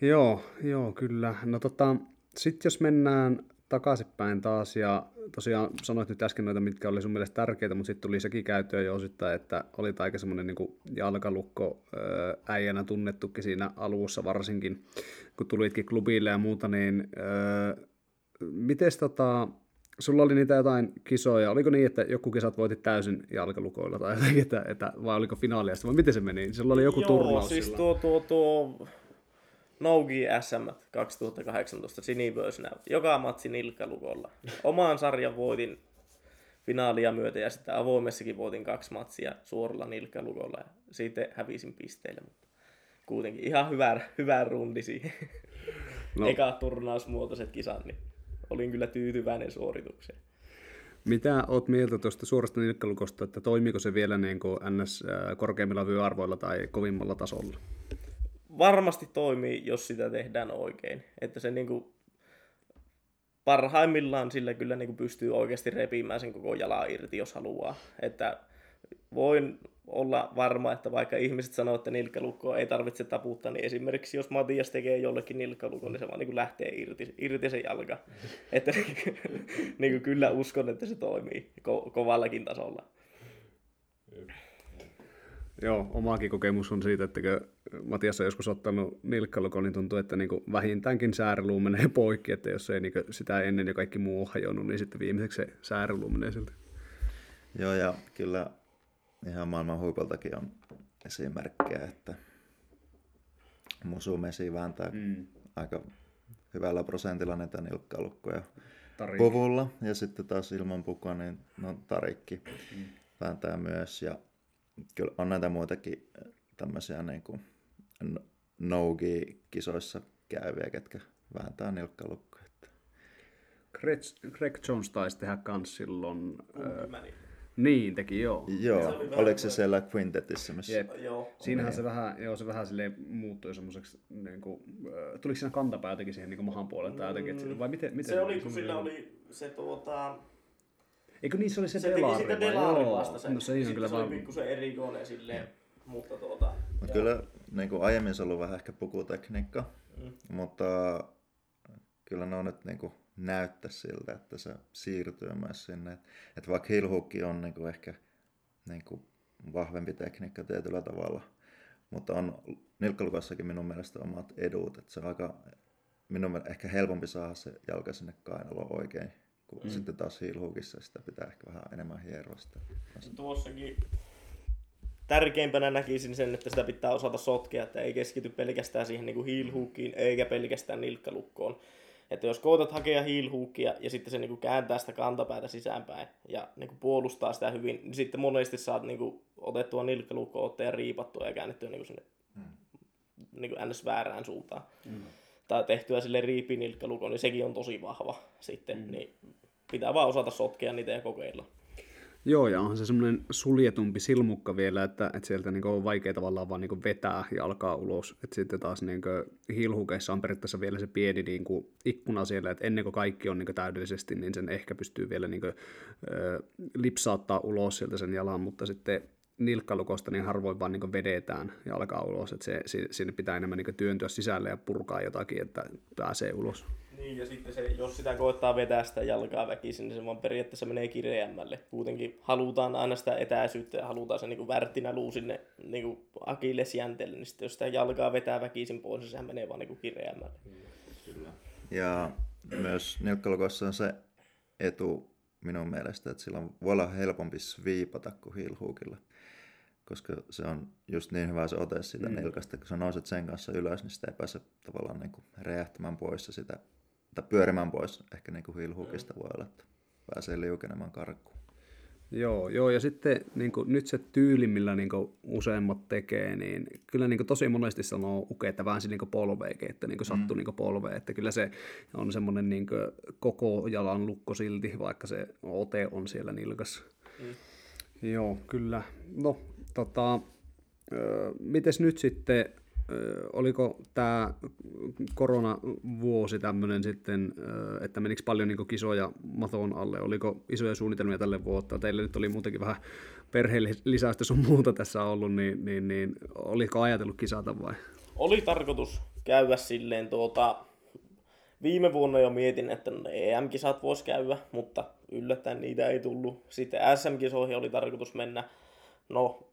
Joo, joo, kyllä. No tota, sitten jos mennään takaisinpäin taas ja tosiaan sanoit nyt äsken noita, mitkä oli sun mielestä tärkeitä, mutta sitten tuli sekin käyttöä jo osittain, että olit aika semmoinen niin jalkalukko äijänä tunnettukin siinä alussa varsinkin, kun tulitkin klubille ja muuta, niin miten tota, sulla oli niitä jotain kisoja. Oliko niin, että joku kisat voitit täysin jalkalukoilla tai jotenkin, että, että, vai oliko finaalia? Vai miten se meni? Sulla oli joku Joo, turnaus siis sillä. tuo, tuo, tuo Nougi SM 2018 Sinibösnä. Joka matsi nilkkalukolla. Omaan sarjan voitin finaalia myötä ja sitten avoimessakin voitin kaksi matsia suoralla nilkkalukolla. Ja siitä hävisin pisteille, mutta kuitenkin ihan hyvä, hyvä rundi siihen. No. Eka turnausmuotoiset kisat, niin olin kyllä tyytyväinen suoritukseen. Mitä oot mieltä tuosta suorasta nilkkalukosta, että toimiiko se vielä niin kuin NS äh, korkeimmilla vyöarvoilla tai kovimmalla tasolla? varmasti toimii, jos sitä tehdään oikein. Että se niinku parhaimmillaan sillä kyllä niinku pystyy oikeasti repimään sen koko jalan irti, jos haluaa. Että voin olla varma, että vaikka ihmiset sanoo, että nilkkalukkoa ei tarvitse taputtaa, niin esimerkiksi jos Matias tekee jollekin nilkkalukon, niin se vaan niin lähtee irti, irti se jalka. Että niin kyllä uskon, että se toimii ko- kovallakin tasolla. Joo, omaakin kokemus on siitä, että kun Matias on joskus ottanut nilkkalukon, niin tuntuu, että niinku vähintäänkin sääreluu menee poikki, että jos ei niinku sitä ennen jo kaikki muu hajonnut, niin sitten viimeiseksi se sääreluu menee siltä. Joo, ja kyllä ihan maailman huipultakin on esimerkkejä, että Musu Mesi vääntää mm. aika hyvällä prosentilla näitä nilkkalukkoja Tarik. puvulla. Ja sitten taas ilman pukua, niin no, tarikki mm. vääntää myös. Ja kyllä on näitä muitakin tämmöisiä niin kuin Nogi-kisoissa käyviä, ketkä vääntää nilkkalukkoja. Greg, Greg Jones taisi tehdä kans silloin... Äh, niin. niin, teki joo. Joo, oli vähän oliko se siellä Quintetissä? Missä... Jep. Joo. Siinähän se vähän, joo, se vähän silleen muuttui semmoiseksi, niin kuin, äh, tuliko siinä kantapää jotenkin siihen niin mahan puolelle tai jotenkin, että, vai miten, miten Se oli, kun semmoinen- sillä oli se tuota... Eikö niin, se oli se, Se teki delari sitä vai? delaarin Joo, vasta se. No se on Sitten kyllä se oli pikkusen erikoinen silleen, mutta tuota... Mutta kyllä niin kuin aiemmin se on ollut vähän ehkä pukutekniikka, mm. mutta kyllä ne on nyt niin kuin näyttää siltä, että se siirtyy myös sinne. Että et vaikka hook on niin kuin ehkä niin kuin vahvempi tekniikka tietyllä tavalla, mutta on nilkkalukassakin minun mielestä omat edut, että se on aika minun mielestä ehkä helpompi saada se jalka sinne kainaloon oikein, kun mm. sitten taas heel hookissa sitä pitää ehkä vähän enemmän hieroa sitä. Tuossakin tärkeimpänä näkisin sen, että sitä pitää osata sotkea, että ei keskity pelkästään siihen niin heel hookiin, eikä pelkästään nilkkalukkoon. Että jos koetat hakea heel hookia ja sitten se niin kääntää sitä kantapäätä sisäänpäin ja niin puolustaa sitä hyvin, niin sitten monesti saat niin otettua nilkkalukkoa otteen ja riipattua ja käännettyä niin sinne niin ns. väärään suuntaan. Mm. Tai tehtyä sille riipinilkkalukon, niin sekin on tosi vahva sitten. Mm. Niin pitää vaan osata sotkea niitä ja kokeilla. Joo, ja onhan se semmoinen suljetumpi silmukka vielä, että, että sieltä niin on vaikea tavallaan vaan niin vetää jalkaa ulos. Että sitten taas niin hilhukeissa on periaatteessa vielä se pieni niin kuin ikkuna siellä, että ennen kuin kaikki on niin täydellisesti, niin sen ehkä pystyy vielä niin kuin, ö, lipsauttaa ulos sieltä sen jalan, mutta sitten nilkkalukosta niin harvoin vaan niin vedetään jalkaa ulos, että se, si- sinne pitää enemmän niin työntyä sisälle ja purkaa jotakin, että pääsee ulos. Niin, ja sitten se, jos sitä koettaa vetää sitä jalkaa väkisin, niin se vaan periaatteessa menee kireämmälle. Kuitenkin halutaan aina sitä etäisyyttä ja halutaan se niin värttinä luu sinne niin akillesjänteelle, niin sitten jos sitä jalkaa vetää väkisin pois, niin sehän menee vaan niin kireämmälle. Ja myös nilkkalukossa on se etu minun mielestä, että sillä on, voi olla helpompi sviipata kuin heel hookilla. Koska se on just niin hyvä se ote siitä mm. nilkasta, kun sä nouset sen kanssa ylös, niin sitä ei pääse tavallaan niin kuin räjähtämään pois sitä, tai pyörimään pois ehkä niin kuin heel hookista voi olla, että pääsee liukenemaan karkuun. Joo, joo, ja sitten niin kuin, nyt se tyyli, millä niin kuin, useimmat tekee, niin kyllä niin kuin, tosi monesti sanoo uke, että väänsi niin polveekin, että niin kuin, sattuu mm. niin polveen, että kyllä se on semmoinen niin kuin, koko jalan lukko silti, vaikka se ote on siellä nilkassa. Mm. Joo, kyllä. No, tota, ö, mites nyt sitten, oliko tämä koronavuosi tämmöinen sitten, että menikö paljon niin kisoja maton alle, oliko isoja suunnitelmia tälle vuotta, teille nyt oli muutenkin vähän perheellisäystä sun muuta tässä ollut, niin, niin, niin oliko ajatellut kisata vai? Oli tarkoitus käydä silleen tuota, viime vuonna jo mietin, että no EM-kisat vois käydä, mutta yllättäen niitä ei tullut. Sitten SM-kisoihin oli tarkoitus mennä. No,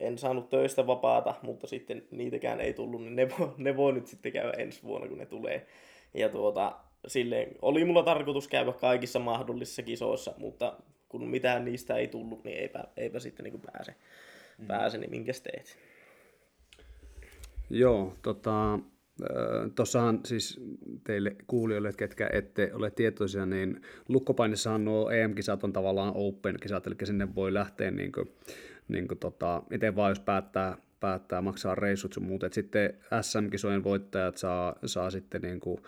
en saanut töistä vapaata, mutta sitten niitäkään ei tullut, niin ne voi, ne voi nyt sitten käydä ensi vuonna, kun ne tulee. Ja tuota, silleen, oli mulla tarkoitus käydä kaikissa mahdollisissa kisoissa, mutta kun mitään niistä ei tullut, niin eipä, eipä sitten niin pääse, mm. pääse, niin minkäs teet? Joo, tota, Tuossahan siis teille kuulijoille, ketkä ette ole tietoisia, niin lukkopainissahan nuo EM-kisat on tavallaan open-kisat, eli sinne voi lähteä niin kuin, niin kuin tota, itse vaan jos päättää, päättää maksaa reissut sun muut. Et sitten SM-kisojen voittajat saa, saa sitten niin kuin,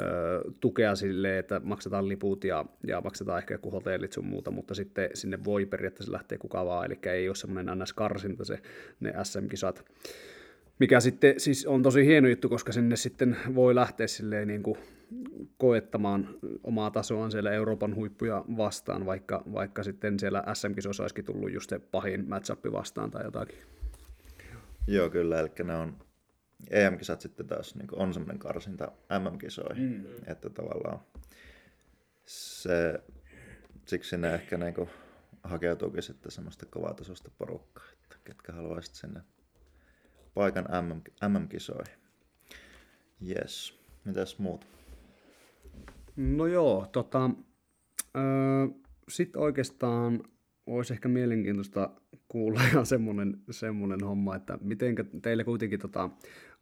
ö, tukea sille, että maksetaan liput ja, ja maksetaan ehkä joku hotellit sun muuta, mutta sitten sinne voi periaatteessa lähteä kuka vaan, eli ei ole semmoinen NS-karsinta se, ne SM-kisat. Mikä sitten siis on tosi hieno juttu, koska sinne sitten voi lähteä silleen niin kuin koettamaan omaa tasoaan siellä Euroopan huippuja vastaan, vaikka, vaikka sitten siellä SM-kisoissa olisikin tullut just se pahin matchup vastaan tai jotakin. Joo, kyllä, eli ne on EM-kisat sitten taas niin on semmoinen karsinta MM-kisoihin, mm. että tavallaan se, siksi ne ehkä niin hakeutuukin sitten semmoista kovatasosta porukkaa, että ketkä haluaisit sinne paikan MM, MM-kisoihin. Yes. Mitäs muut? No joo, tota, öö, sitten oikeastaan olisi ehkä mielenkiintoista kuulla ihan semmoinen, semmoinen homma, että miten teille kuitenkin tota,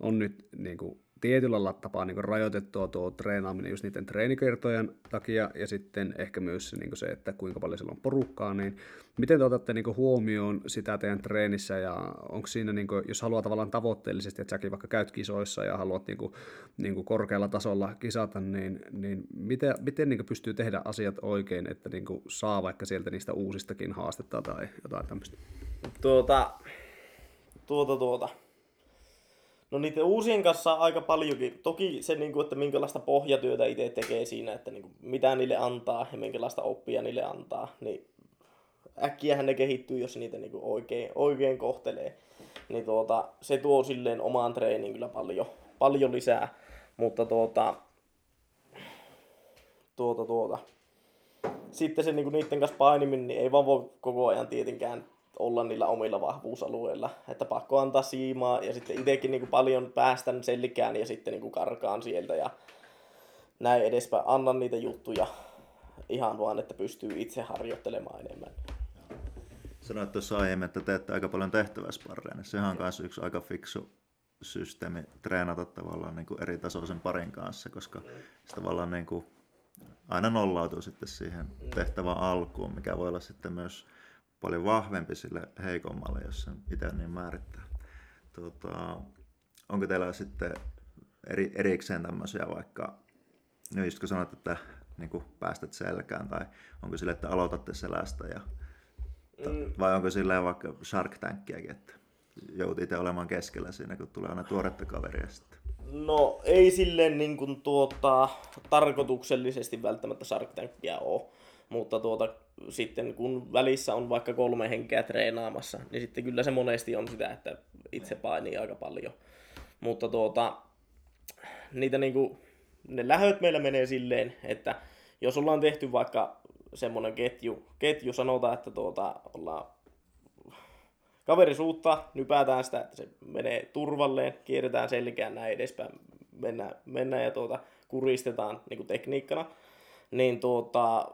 on nyt niin kuin, tietyllä tapaa niin rajoitettua tuo treenaaminen just niiden treenikertojen takia ja sitten ehkä myös se, niin se, että kuinka paljon siellä on porukkaa, niin miten te otatte niin huomioon sitä teidän treenissä ja onko siinä, niin kuin, jos haluaa tavallaan tavoitteellisesti, että säkin vaikka käyt kisoissa ja haluat niin kuin, niin kuin korkealla tasolla kisata, niin, niin miten, miten niin pystyy tehdä asiat oikein, että niin saa vaikka sieltä niistä uusistakin haastetta tai jotain tämmöistä? Tuota, tuota, tuota No niiden uusien kanssa aika paljonkin. Toki se, niin kuin, että minkälaista pohjatyötä itse tekee siinä, että niin kuin, mitä niille antaa ja minkälaista oppia niille antaa, niin äkkiähän ne kehittyy, jos niitä niin kuin oikein, oikein kohtelee. Niin tuota, se tuo silleen omaan treeniin kyllä paljon, paljon lisää. Mutta tuota, tuota, tuota. Sitten se niin kuin niiden kanssa painiminen, niin ei vaan voi koko ajan tietenkään olla niillä omilla vahvuusalueilla. Että pakko antaa siimaa ja sitten itsekin niin kuin paljon päästän sellikään ja sitten niin kuin karkaan sieltä ja näin edespäin. Annan niitä juttuja ihan vaan, että pystyy itse harjoittelemaan enemmän. Sanoit tuossa aiemmin, että teette aika paljon tehtäväsparreja, niin sehän on myös yksi aika fiksu systeemi treenata tavallaan niin kuin eri tasoisen parin kanssa, koska se tavallaan niin kuin aina nollautuu sitten siihen tehtävän alkuun, mikä voi olla sitten myös paljon vahvempi sille heikommalle, jos sen itse niin määrittää. Tota, onko teillä sitten eri, erikseen tämmöisiä vaikka, no just kun sanot, että niin kuin päästät selkään, tai onko sille, että aloitatte selästä, ja, mm. vai onko sille vaikka Shark Tankiakin, että joudut itse olemaan keskellä siinä, kun tulee aina tuoretta kaveria sitten? No ei silleen niin kuin tuota, tarkoituksellisesti välttämättä Shark Tankia ole. Mutta tuota, sitten kun välissä on vaikka kolme henkeä treenaamassa, niin sitten kyllä se monesti on sitä, että itse painii aika paljon. Mutta tuota, niitä niinku, ne lähöt meillä menee silleen, että jos ollaan tehty vaikka semmoinen ketju, ketju sanotaan, että tuota, ollaan kaveri suuttaa, nypätään sitä, että se menee turvalleen, kierretään selkään näin edespäin, mennään, mennään ja tuota, kuristetaan niin tekniikkana, niin tuota,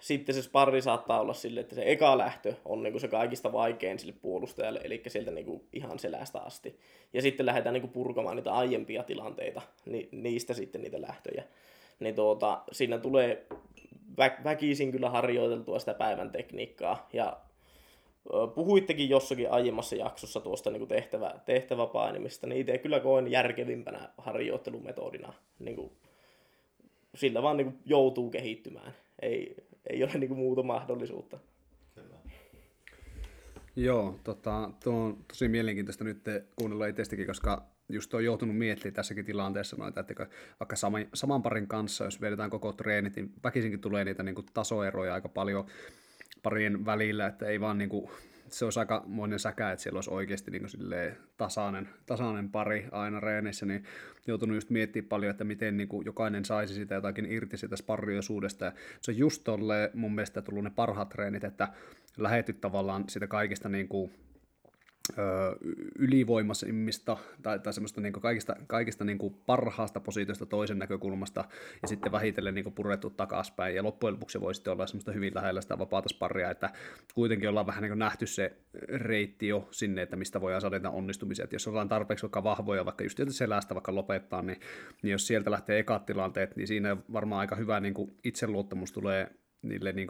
sitten se sparri saattaa olla sille, että se eka lähtö on niin kuin se kaikista vaikein sille puolustajalle, eli sieltä niin kuin ihan selästä asti. Ja sitten lähdetään niin kuin purkamaan niitä aiempia tilanteita, niin niistä sitten niitä lähtöjä. Niin tuota, siinä tulee vä- väkisin kyllä harjoiteltua sitä päivän tekniikkaa. Ja puhuittekin jossakin aiemmassa jaksossa tuosta niin kuin tehtävä, tehtäväpainimista, niin itse kyllä koen järkevimpänä harjoittelumetodina. Niin kuin, sillä vaan niin kuin joutuu kehittymään. Ei, ei ole niin kuin muuta mahdollisuutta. Joo, tota, tuo on tosi mielenkiintoista nyt kuunnella itsestäkin, koska just on joutunut miettimään tässäkin tilanteessa noita, että vaikka saman, saman parin kanssa, jos vedetään koko treenit, niin väkisinkin tulee niitä niin kuin tasoeroja aika paljon parien välillä, että ei vaan niin kuin se olisi aika monen säkä, että siellä olisi oikeasti niin tasainen, tasainen pari aina reenissä, niin joutunut just miettimään paljon, että miten niin kuin jokainen saisi sitä jotakin irti sitä sparriosuudesta. Ja se on just tolle mun mielestä tullut ne parhaat treenit, että lähetyt tavallaan sitä kaikista niin kuin ylivoimaisimmista tai, tai semmoista niin kaikista, kaikista niin parhaasta positiosta toisen näkökulmasta ja sitten vähitellen niin purettu takaspäin. Ja loppujen lopuksi voi sitten olla semmoista hyvin lähellä sitä vapaata sparria, että kuitenkin ollaan vähän niin nähty se reitti jo sinne, että mistä voidaan saada onnistumisia, että jos ollaan tarpeeksi vaikka vahvoja, vaikka just selästä vaikka lopettaa, niin, niin jos sieltä lähtee ekat tilanteet, niin siinä varmaan aika hyvä niin itseluottamus tulee niille niin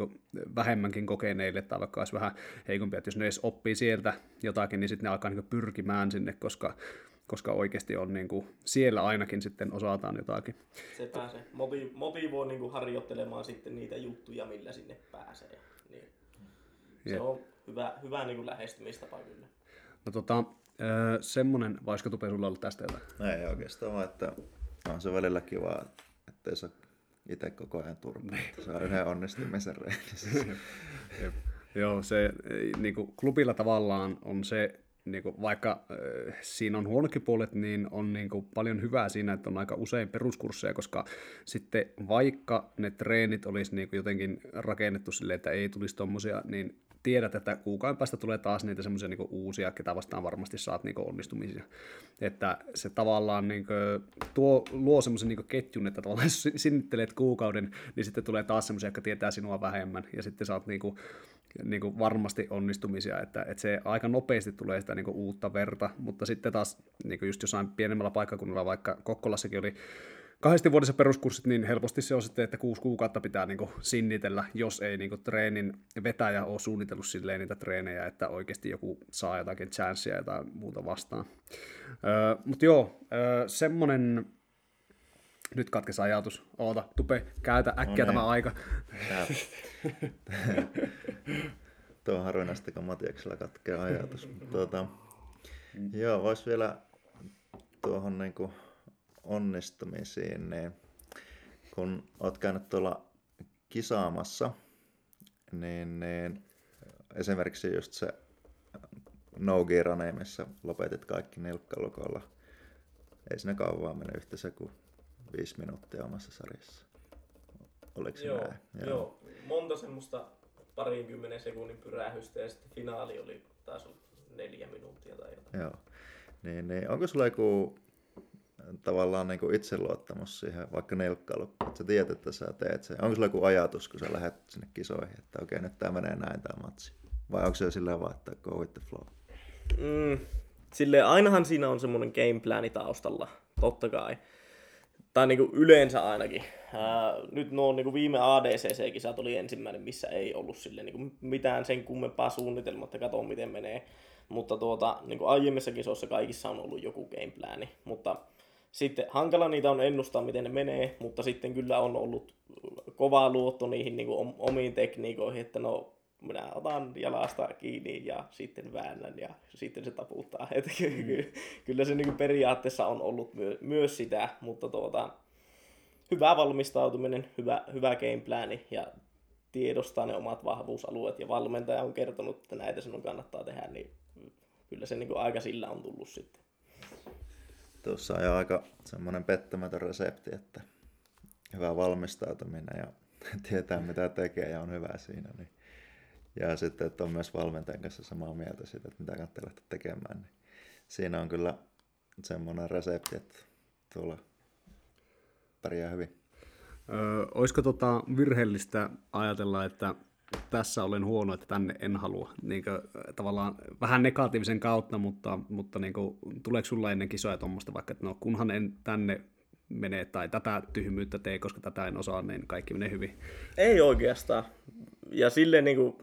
vähemmänkin kokeneille tai vaikka olisi vähän heikompia, että jos ne edes oppii sieltä jotakin, niin sitten ne alkaa niin pyrkimään sinne, koska, koska oikeasti on niin kuin, siellä ainakin sitten osataan jotakin. Se pääsee, Motiv- motivoi niin kuin harjoittelemaan sitten niitä juttuja, millä sinne pääsee. Niin. Se Jep. on hyvä, hyvä niin kuin lähestymistapa kyllä. No tota, semmoinen, vaisko Tupe sulla ollut tästä jotain? No ei oikeastaan vaan, että on se välillä kiva, ettei se itse koko ajan turpaa. Niin. Se on yhden onnistumisen. Joo, se niin kuin klubilla tavallaan on se, niin kuin, vaikka äh, siinä on huonokin puolet, niin on niin kuin, paljon hyvää siinä, että on aika usein peruskursseja, koska sitten vaikka ne treenit olisi niin kuin, jotenkin rakennettu silleen, että ei tulisi tuommoisia, niin tiedät, että kuukauden päästä tulee taas niitä semmoisia niin uusia, ketä vastaan varmasti saat niin onnistumisia. Että se tavallaan niin kuin, tuo, luo semmoisen niin ketjun, että tavallaan sinnittelet kuukauden, niin sitten tulee taas semmoisia, jotka tietää sinua vähemmän, ja sitten saat niin kuin, niin kuin varmasti onnistumisia, että, että se aika nopeasti tulee sitä niin kuin uutta verta, mutta sitten taas niin kuin just jossain pienemmällä paikkakunnalla, vaikka Kokkolassakin oli kahdesti vuodessa peruskurssit, niin helposti se on sitten, että kuusi kuukautta pitää niin kuin sinnitellä, jos ei niin kuin treenin vetäjä ole suunnitellut silleen niitä treenejä, että oikeasti joku saa jotakin chanceja ja jotain muuta vastaan. Öö, Mutta joo, öö, semmonen nyt katkesi ajatus. Oota, Tupe, käytä äkkiä no niin. tämä aika. Tuo on harvinaista, kun Matiaksella katkeaa ajatus. Tuota, joo, vois vielä tuohon niin kuin onnistumisiin, niin kun oot käynyt tuolla kisaamassa, niin, niin esimerkiksi just se no gear missä lopetit kaikki nilkkalukolla, ei siinä kauan mene yhteensä kuin viisi minuuttia omassa sarjassa. Oliko se joo, näin? Joo. joo, monta semmoista parinkymmenen sekunnin pyrähystä ja sitten finaali oli taas neljä minuuttia tai jotain. Joo. Niin, niin. Onko sulla joku tavallaan niin kuin itseluottamus siihen vaikka nilkkailu, että sä tiedät, että sä teet sen. Onko sulla joku ajatus, kun sä lähdet sinne kisoihin, että okei, nyt tämä menee näin tämä matsi? Vai onko se silleen vaan, että go with the flow? Mm, silleen, ainahan siinä on semmoinen gameplani taustalla, totta kai. Tai niin kuin yleensä ainakin. Ää, nyt nuo niin kuin viime ADCC-kisat oli ensimmäinen, missä ei ollut sille niin kuin mitään sen kummempaa suunnitelmaa, että katso miten menee. Mutta tuota, niin kuin aiemmissa kisoissa kaikissa on ollut joku gameplani. Mutta sitten hankala niitä on ennustaa, miten ne menee, mutta sitten kyllä on ollut kova luotto niihin niin kuin omiin tekniikoihin, että no minä otan jalasta kiinni ja sitten väännän ja sitten se taputtaa. Että mm. kyllä se niin periaatteessa on ollut myö- myös sitä, mutta tuota, hyvä valmistautuminen, hyvä, hyvä gameplani ja tiedostaa ne omat vahvuusalueet ja valmentaja on kertonut, että näitä sinun kannattaa tehdä, niin kyllä se niin aika sillä on tullut sitten. Tuossa on aika semmoinen pettämätön resepti, että hyvä valmistautuminen ja tietää mitä tekee ja on hyvä siinä. Niin. Ja sitten, että on myös valmentajan kanssa samaa mieltä siitä, että mitä kannattaa lähteä tekemään. Niin siinä on kyllä semmoinen resepti, että tuolla pärjää hyvin. Öö, olisiko tota virheellistä ajatella, että tässä olen huono, että tänne en halua. Niin kuin, tavallaan vähän negatiivisen kautta, mutta, mutta niin kuin, tuleeko sulla ennen kisoja tuommoista vaikka, että no kunhan en tänne mene tai tätä tyhmyyttä tee, koska tätä en osaa, niin kaikki menee hyvin. Ei oikeastaan. Ja silleen niin kuin,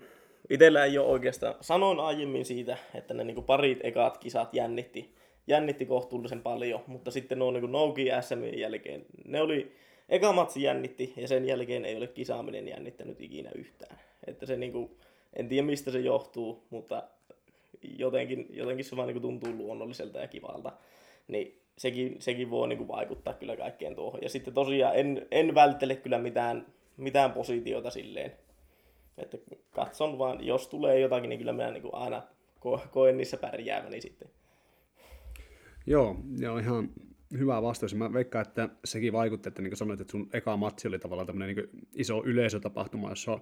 itsellä ei ole oikeastaan, sanoin aiemmin siitä, että ne niin kuin parit ekat kisat jännitti, jännitti kohtuullisen paljon, mutta sitten nuo niin Nouki SMin jälkeen, ne oli, eka matsi jännitti ja sen jälkeen ei ole kisaaminen jännittänyt ikinä yhtään. Että se niinku, en tiedä mistä se johtuu, mutta jotenkin, jotenkin se vaan niinku tuntuu luonnolliselta ja kivalta. Niin sekin, sekin voi niinku vaikuttaa kyllä kaikkeen tuohon. Ja sitten tosiaan en, en välttele kyllä mitään, mitään positiota silleen. Että katson vaan, jos tulee jotakin, niin kyllä minä niinku aina ko- koen niissä pärjääväni sitten. Joo, ja ihan hyvä vastaus. Mä veikkaan, että sekin vaikutti, että niin kuin sanoit, että sun eka matsi oli tavallaan tämmöinen niin iso yleisötapahtuma, jossa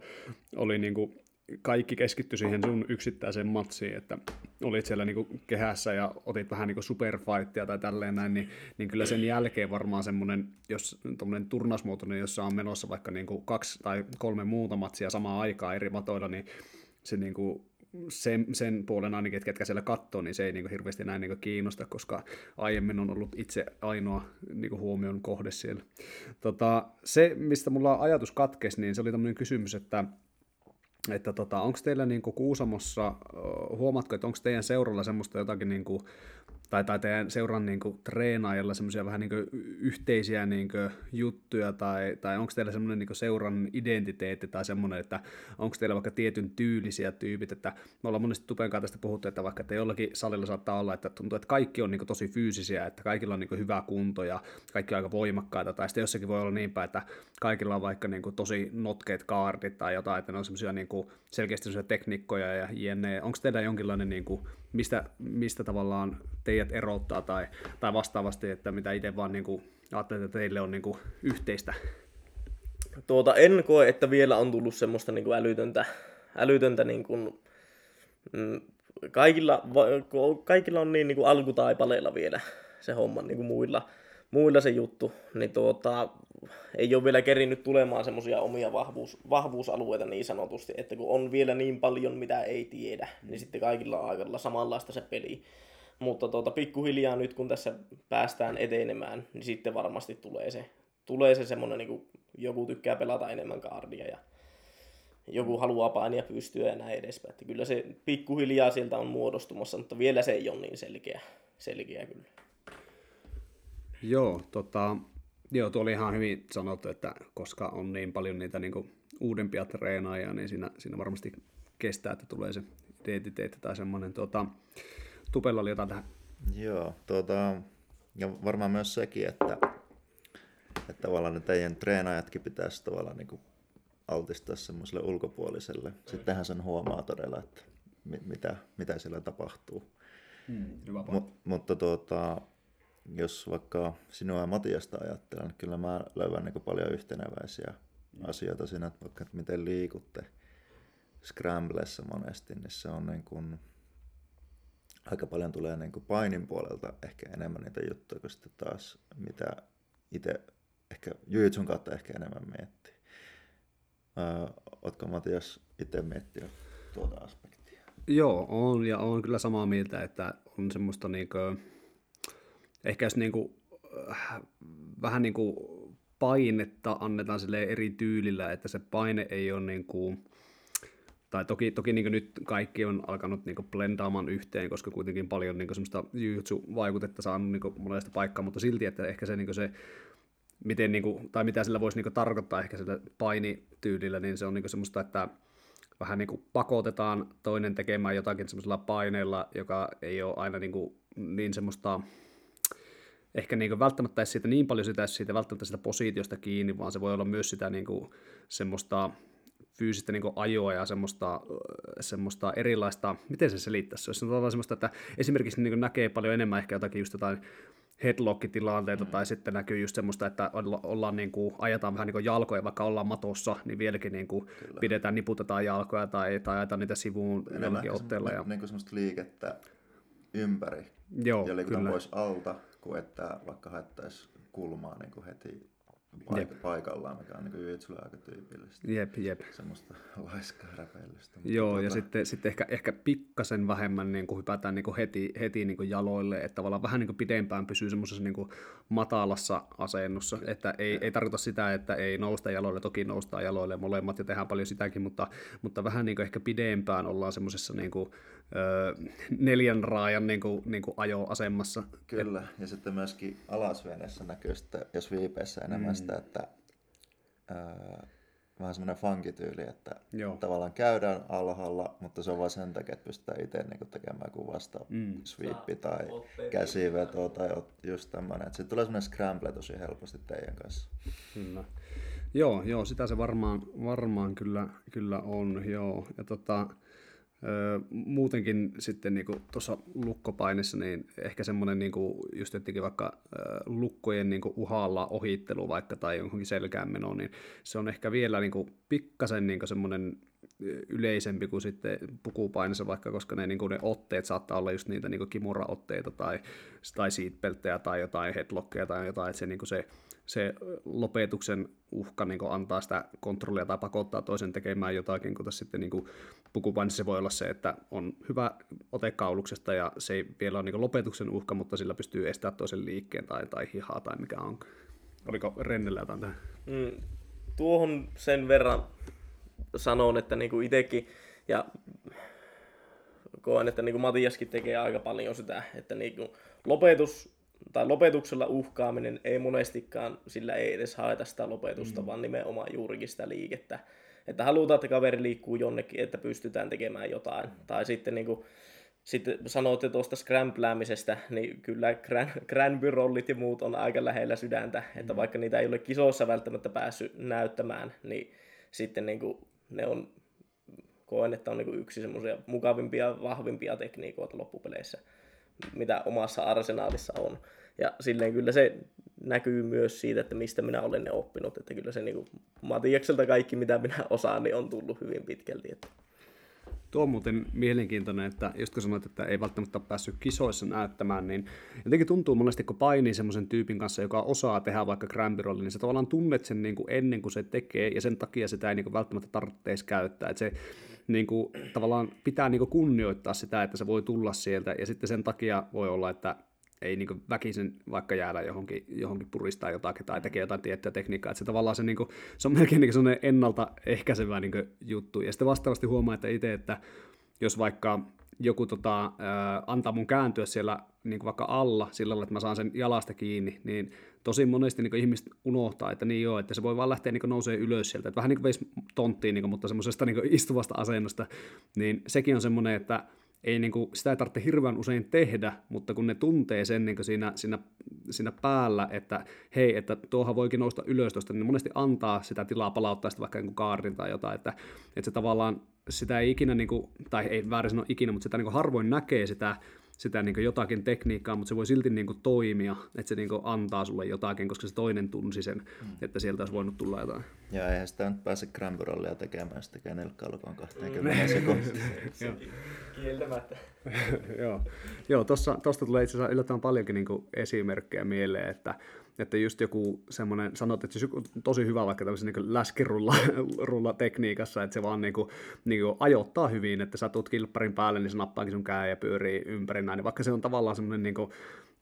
oli niin kuin kaikki keskittyi siihen sun yksittäiseen matsiin, että olit siellä niinku kehässä ja otit vähän niinku superfightia tai tälleen näin, niin, niin kyllä sen jälkeen varmaan semmoinen, jos tuommoinen turnausmuotoinen, jossa on menossa vaikka niinku kaksi tai kolme muuta matsia samaan aikaan eri matoilla, niin se niinku sen, sen puolen ainakin, ketkä siellä katsoo, niin se ei niin hirveästi näin niin kiinnosta, koska aiemmin on ollut itse ainoa niin huomion kohde siellä. Tota, se, mistä mulla ajatus katkesi, niin se oli tämmöinen kysymys, että että tota, onko teillä niinku Kuusamossa, huomatko, että onko teidän seuralla semmoista jotakin niinku tai, tai teidän seuran niin kuin, treenaajalla semmoisia vähän niin kuin, yhteisiä niin kuin, juttuja, tai, tai onko teillä semmoinen niin kuin, seuran identiteetti tai semmoinen, että onko teillä vaikka tietyn tyylisiä tyypit, että me ollaan monesti Tupen kanssa tästä puhuttu, että vaikka että jollakin salilla saattaa olla, että tuntuu, että kaikki on niin kuin, tosi fyysisiä, että kaikilla on niin kuin, hyvä kunto ja kaikki on aika voimakkaita, tai sitten jossakin voi olla niinpä, että kaikilla on vaikka niin kuin, tosi notkeet kaardit tai jotain, että ne on semmoisia niin kuin, selkeästi semmoisia tekniikkoja ja jne. Onko teillä jonkinlainen niin kuin, mistä, mistä tavallaan teidät erottaa tai, tai vastaavasti, että mitä itse vaan niin kuin, ajattelet, että teille on niin kuin, yhteistä? Tuota, en koe, että vielä on tullut semmoista niin kuin älytöntä, älytöntä niin kuin, mm, kaikilla, kaikilla on niin, niin kuin alkutaipaleilla vielä se homma niin kuin muilla, muilla se juttu, niin tuota, ei ole vielä kerinyt tulemaan semmoisia omia vahvuus, vahvuusalueita niin sanotusti, että kun on vielä niin paljon, mitä ei tiedä, niin sitten kaikilla on aika samanlaista se peli. Mutta tuota, pikkuhiljaa nyt, kun tässä päästään etenemään, niin sitten varmasti tulee se, tulee se semmoinen, niin kuin joku tykkää pelata enemmän kaardia ja joku haluaa painia pystyä ja näin edespäin. Että kyllä se pikkuhiljaa sieltä on muodostumassa, mutta vielä se ei ole niin selkeä, selkeä kyllä. Joo, tota, joo, tuo oli ihan hyvin sanottu, että koska on niin paljon niitä niin kuin, uudempia treenaajia, niin siinä, siinä varmasti kestää, että tulee se identiteetti tai semmoinen. Tuota, Tupella oli jotain tähän. Joo, tuota, ja varmaan myös sekin, että, että tavallaan ne teidän treenaajatkin pitäisi tavallaan niin kuin altistaa semmoiselle ulkopuoliselle. Sittenhän sen huomaa todella, että mitä, mitä siellä tapahtuu. Hyvä Mut, mutta tuota, jos vaikka sinua ja Matiasta ajattelen, niin kyllä mä löydän niin paljon yhteneväisiä mm. asioita siinä, että vaikka että miten liikutte scramblessa monesti, niin se on niin kuin, aika paljon tulee niin kuin painin puolelta ehkä enemmän niitä juttuja kuin sitten taas mitä itse ehkä Jujutsun kautta ehkä enemmän miettii. Öö, ootko Matias itse miettiä tuota aspektia? Joo, on ja on kyllä samaa mieltä, että on semmoista niinku, ehkä jos niinku, äh, vähän niinku painetta annetaan sille eri tyylillä, että se paine ei ole niinku, tai toki, toki niin nyt kaikki on alkanut niin blendaamaan yhteen, koska kuitenkin paljon niin semmoista jujutsu-vaikutetta saanut niin monesta paikkaa, mutta silti, että ehkä se, niin se miten, niin kuin, tai mitä sillä voisi niin tarkoittaa ehkä sillä painityylillä, niin se on niin semmoista, että vähän niin kuin pakotetaan toinen tekemään jotakin semmoisella paineella, joka ei ole aina niin, kuin, niin semmoista, ehkä niin välttämättä edes siitä niin paljon sitä, siitä välttämättä sitä positiosta kiinni, vaan se voi olla myös sitä niin kuin, semmoista fyysistä niin ajoa ja semmoista, semmoista erilaista, miten se selittäisi, se on semmoista, että esimerkiksi niin näkee paljon enemmän ehkä jotakin just jotain headlock-tilanteita, mm. tai sitten näkyy just semmoista, että ollaan niin kuin, ajetaan vähän niin kuin jalkoja, vaikka ollaan matossa, niin vieläkin niin kuin pidetään, niputetaan jalkoja tai, tai ajetaan niitä sivuun jollakin otteella. Ja... Niin kuin semmoista liikettä ympäri Joo, ja liikutaan pois alta, kuin että vaikka haettaisiin kulmaa niin kuin heti paik- paikallaan, mikä on niin jujitsulle aika tyypillistä. Jep, jep. Semmoista laiskaa räpeilystä. Joo, tuota... ja sitten, sitten ehkä, ehkä pikkasen vähemmän niin kuin hypätään niin kuin heti, heti niin kuin jaloille, että tavallaan vähän niin kuin pidempään pysyy semmoisessa niin kuin matalassa asennossa, että ei, ei tarkoita sitä, että ei nousta jaloille, toki noustaa jaloille molemmat ja tehdään paljon sitäkin, mutta, mutta vähän niin kuin ehkä pidempään ollaan semmoisessa niin kuin, neljän raajan niin kuin, niin kuin ajoasemassa. Kyllä, Et... ja sitten myöskin alasvenessä näkyy sitten, jos viipeessä enemmän mm. sitä, että ää, vähän semmoinen funkityyli, että Joo. tavallaan käydään alhaalla, mutta se on vain sen takia, että pystytään itse niin tekemään kuvasta mm. sweepi tai käsiveto tai just tämmöinen. Sitten tulee semmoinen scramble tosi helposti teidän kanssa. Kyllä. Joo, joo, sitä se varmaan, varmaan kyllä, kyllä on, joo. Ja tota, Öö, muutenkin sitten niin tuossa lukkopainissa, niin ehkä semmoinen niin just jotenkin vaikka lukkojen niin uhalla ohittelu vaikka tai johonkin selkään meno, niin se on ehkä vielä niin pikkasen niin semmoinen yleisempi kuin sitten pukupainissa vaikka, koska ne, niin ne otteet saattaa olla just niitä niin kimura-otteita tai, tai seatbelttejä tai jotain headlockeja tai jotain, että se, niin se se lopetuksen uhka niin antaa sitä kontrollia tai pakottaa toisen tekemään jotakin, kun sitten niin pukupainissa se voi olla se, että on hyvä ote kauluksesta ja se ei vielä ole niin lopetuksen uhka, mutta sillä pystyy estämään toisen liikkeen tai, tai hihaa tai mikä on. Oliko Rennellä jotain tähän? Mm, tuohon sen verran sanon, että niin itsekin ja koen, että niin kuin Matiaskin tekee aika paljon sitä, että niin kuin lopetus tai lopetuksella uhkaaminen ei monestikaan, sillä ei edes haeta sitä lopetusta, mm. vaan nimenomaan juurikin sitä liikettä. Että halutaan, että kaveri liikkuu jonnekin, että pystytään tekemään jotain. Tai sitten niin kuin, sitten sanoitte tuosta scrambläämisestä, niin kyllä Granby-rollit ja muut on aika lähellä sydäntä, mm. että vaikka niitä ei ole kisoissa välttämättä päässyt näyttämään, niin sitten niin kuin, ne on, koen, että on niin kuin yksi semmoisia mukavimpia, vahvimpia tekniikoita loppupeleissä mitä omassa arsenaalissa on. Ja silleen kyllä se näkyy myös siitä, että mistä minä olen ne oppinut. Että kyllä se niin kuin, Matiakselta kaikki, mitä minä osaan, niin on tullut hyvin pitkälti. Että. Tuo on muuten mielenkiintoinen, että just kun sanoit, että ei välttämättä ole päässyt kisoissa näyttämään, niin jotenkin tuntuu monesti, kun painii semmoisen tyypin kanssa, joka osaa tehdä vaikka grambirolle, niin sä tavallaan tunnet sen niin kuin ennen kuin se tekee, ja sen takia sitä ei niin kuin välttämättä tarvitse käyttää. Että se niin kuin, tavallaan pitää niin kuin kunnioittaa sitä, että se voi tulla sieltä, ja sitten sen takia voi olla, että ei niin väkisin vaikka jäädä johonkin, johonkin puristaa jotakin tai tekee jotain tiettyä tekniikkaa, että se tavallaan se, niin kuin, se on melkein niin sellainen ennaltaehkäisevä niin juttu, ja sitten vastaavasti huomaa, että itse, että jos vaikka joku tota, antaa mun kääntyä siellä niin kuin vaikka alla sillä tavalla, että mä saan sen jalasta kiinni, niin tosi monesti niin ihmiset unohtaa, että niin joo, että se voi vaan lähteä niin nousee ylös sieltä, että vähän niin kuin veisi tonttiin, niin mutta semmoisesta niin istuvasta asennosta, niin sekin on semmoinen, että ei niin kuin, sitä ei tarvitse hirveän usein tehdä, mutta kun ne tuntee sen niin siinä, siinä, siinä päällä, että hei, että tuohan voikin nousta ylös tuosta, niin monesti antaa sitä tilaa palauttaa sitä vaikka niin kaarin tai jotain, että, että se tavallaan sitä ei ikinä, niin kuin, tai ei väärin sanoa ikinä, mutta sitä niin harvoin näkee sitä sitä niin jotakin tekniikkaa, mutta se voi silti niin toimia, että se niin antaa sulle jotakin, koska se toinen tunsi sen, mm. että sieltä olisi voinut tulla jotain. Ja eihän sitä nyt pääse Granbyrollia tekemään, jos tekee nelkkailukon 20 sekuntia. Kieltämättä. Joo, Joo tuosta tulee itse asiassa yllättävän paljonkin niin esimerkkejä mieleen, että että just joku semmoinen, sanot, että se on tosi hyvä vaikka tämmöisen niin läskirulla tekniikassa, että se vaan niin kuin, niin kuin ajoittaa hyvin, että sä tuut kilpparin päälle, niin se nappaakin sun käy ja pyörii ympäri näin, niin vaikka se on tavallaan semmoinen niin kuin,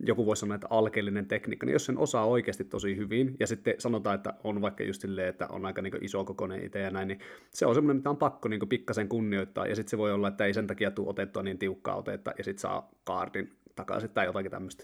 joku voisi sanoa, että alkeellinen tekniikka, niin jos sen osaa oikeasti tosi hyvin, ja sitten sanotaan, että on vaikka just silleen, että on aika niin iso kokoinen itse ja näin, niin se on semmoinen, mitä on pakko niin pikkasen kunnioittaa, ja sitten se voi olla, että ei sen takia tule otettua niin tiukkaa otetta, ja sitten saa kaardin takaisin tai jotakin tämmöistä.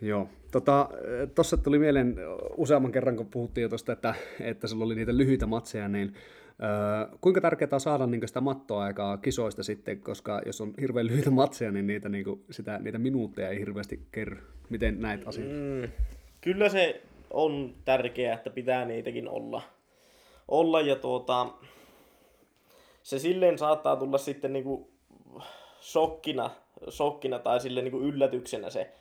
Joo. Tota, tuossa tuli mieleen useamman kerran, kun puhuttiin jo tuosta, että, että sulla oli niitä lyhyitä matseja, niin äh, kuinka tärkeää on saada niin sitä mattoaikaa kisoista sitten, koska jos on hirveän lyhyitä matseja, niin niitä, niin kuin, sitä, niitä minuutteja ei hirveästi kerry. Miten näet asiat? Mm, kyllä se on tärkeää, että pitää niitäkin olla. olla ja tuota, se silleen saattaa tulla sitten niin kuin shokkina, shokkina tai sille niin kuin yllätyksenä se,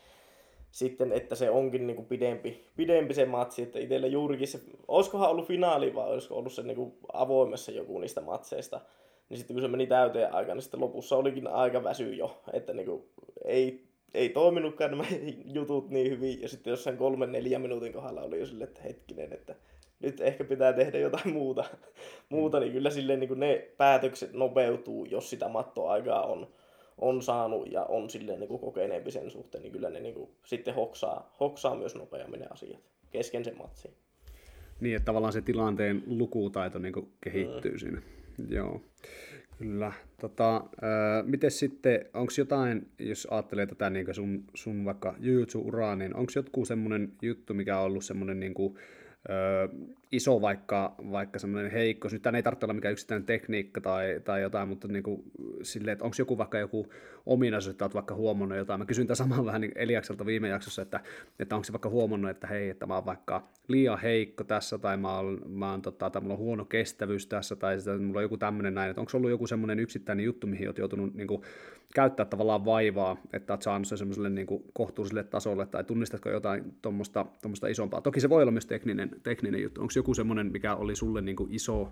sitten, että se onkin niin kuin pidempi, pidempi se matsi, että itsellä juurikin se, olisikohan ollut finaali vai olisiko ollut se niin kuin avoimessa joku niistä matseista, niin sitten kun se meni täyteen aikaan, niin sitten lopussa olikin aika väsy jo, että niin kuin ei, ei toiminutkaan nämä jutut niin hyvin, ja sitten jossain kolmen neljän minuutin kohdalla oli jo sille, että hetkinen, että nyt ehkä pitää tehdä jotain muuta, muuta niin kyllä silleen niin kuin ne päätökset nopeutuu, jos sitä mattoaikaa on on saanut ja on silleen niin kuin kokeneempi sen suhteen, niin kyllä ne niin kuin sitten hoksaa, hoksaa myös nopeammin ne asiat kesken sen matsin. Niin, että tavallaan se tilanteen lukutaito niin kehittyy mm. siinä. Joo, kyllä. Tota, miten sitten, onko jotain, jos ajattelee tätä niin sun, sun vaikka jujutsu-uraa, niin onko joku semmoinen juttu, mikä on ollut semmoinen niin kuin, iso vaikka, vaikka semmoinen heikko, nyt ei tarvitse olla mikään yksittäinen tekniikka tai, tai jotain, mutta niin kuin silleen, että onko joku vaikka joku ominaisuus, että olet vaikka huomannut jotain. Mä kysyin tämän saman vähän Eliakselta viime jaksossa, että, että onko se vaikka huomannut, että hei, että mä oon vaikka liian heikko tässä, tai mä oon, mä oon, tota, tai mulla on huono kestävyys tässä, tai sitä, mulla on joku tämmöinen näin, että onko ollut joku semmoinen yksittäinen juttu, mihin olet joutunut niin kuin, käyttää tavallaan vaivaa, että olet saanut sen semmoiselle niin kuin, kohtuulliselle tasolle, tai tunnistatko jotain tuommoista isompaa. Toki se voi olla myös tekninen, tekninen juttu. Onko joku semmoinen, mikä oli sulle niin kuin iso,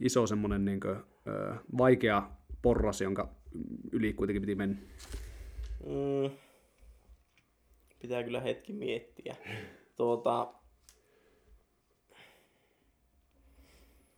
iso semmoinen niin kuin, ö, vaikea porras, jonka yli kuitenkin piti mennä? Mm. Pitää kyllä hetki miettiä. Tuota,